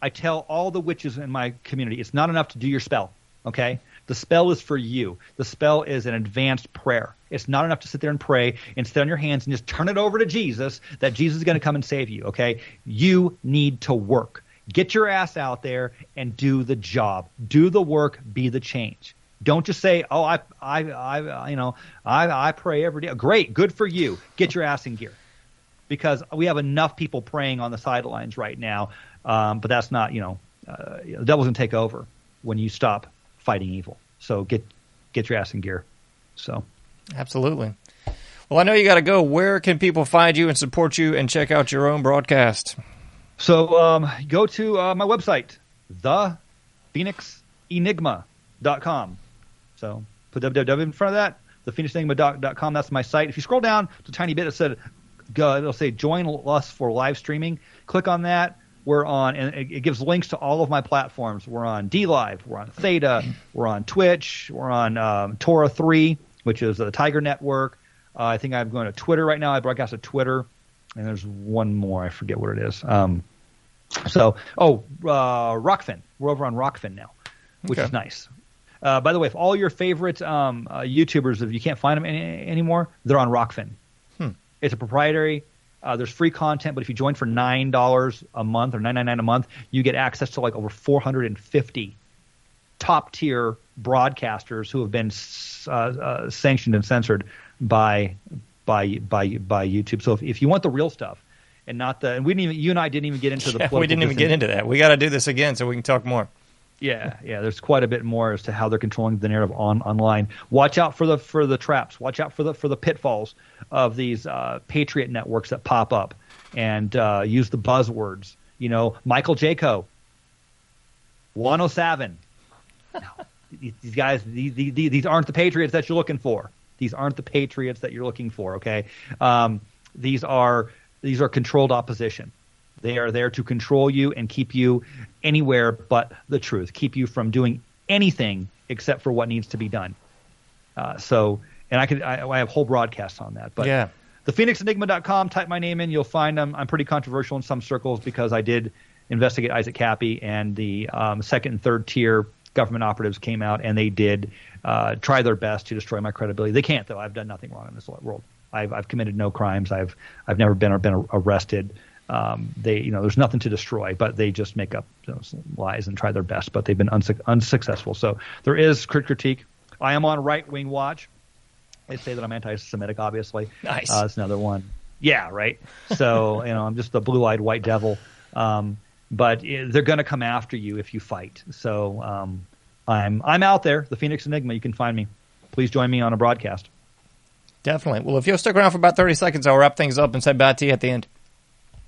I tell all the witches in my community, it's not enough to do your spell. Okay, the spell is for you. The spell is an advanced prayer. It's not enough to sit there and pray and sit on your hands and just turn it over to Jesus. That Jesus is going to come and save you. Okay, you need to work. Get your ass out there and do the job. Do the work. Be the change. Don't just say, "Oh, I, I, I, you know, I, I pray every day." Great, good for you. Get your ass in gear, because we have enough people praying on the sidelines right now. Um, but that's not, you know, uh, the devil's gonna take over when you stop fighting evil. So get get your ass in gear. So absolutely. Well, I know you got to go. Where can people find you and support you and check out your own broadcast? So um, go to uh, my website, thephoenixenigma.com. So put www in front of that, thephoenixenigma.com. That's my site. If you scroll down to a tiny bit, it said go, it'll say join us for live streaming. Click on that. We're on, and it, it gives links to all of my platforms. We're on DLive, we're on Theta, we're on Twitch, we're on um, Tora Three, which is the Tiger Network. Uh, I think I'm going to Twitter right now. I broadcast to Twitter, and there's one more. I forget what it is. Um, so, oh, uh, Rokfin. We're over on Rokfin now, which Okay. is nice. Uh, by the way, if all your favorite um, uh, YouTubers, if you can't find them any, anymore, they're on Rokfin. It's a proprietary uh, there's free content, but if you join for nine dollars a month or nine nine nine a month, you get access to like over 450 top tier broadcasters who have been uh, uh, sanctioned and censored by by by by YouTube. So if, if you want the real stuff and not the and we didn't even you and I didn't even get into the Yeah, we didn't even get into that. We got to do this again so we can talk more. Yeah, yeah. There's quite a bit more as to how they're controlling the narrative on online. Watch out for the for the traps. Watch out for the for the pitfalls of these uh, patriot networks that pop up, and uh, use the buzzwords. You know, Michael Jaco, 107. No, these these guys, these, these these aren't the patriots that you're looking for. These aren't the patriots that you're looking for. Okay, um, these are these are controlled opposition. They are there to control you and keep you anywhere but the truth, keep you from doing anything except for what needs to be done. Uh, so, and I could, I, I have whole broadcasts on that. But Yeah. the phoenixenigma.com, type my name in, you'll find them. I'm pretty controversial in some circles because I did investigate Isaac Kappy and the um, second and third tier government operatives came out and they did uh, try their best to destroy my credibility. They can't though. I've done nothing wrong in this world. I've, I've committed no crimes. I've I've never been or been arrested. Um, they you know there's nothing to destroy, but they just make up you know, lies and try their best, but they've been unsuc unsuccessful. So there is crit critique. I am on right wing watch. They say that I'm anti-Semitic, obviously. Nice. Uh, that's another one. Yeah, right. So you know, I'm just the blue-eyed white devil. Um, but eh, they're going to come after you if you fight. So um, I'm I'm out there. The Phoenix Enigma. You can find me. Please join me on a broadcast. Definitely. Well, if you'll stick around for about 30 seconds, I'll wrap things up and say bye to you at the end.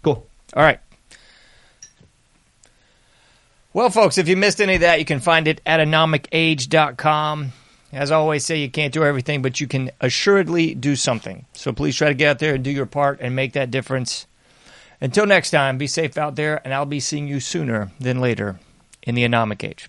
Cool. All right. Well, folks, if you missed any of that, you can find it at anomicage.com. As I always say, you can't do everything, but you can assuredly do something. So please try to get out there and do your part and make that difference. Until next time, be safe out there, and I'll be seeing you sooner than later in the Anomic Age.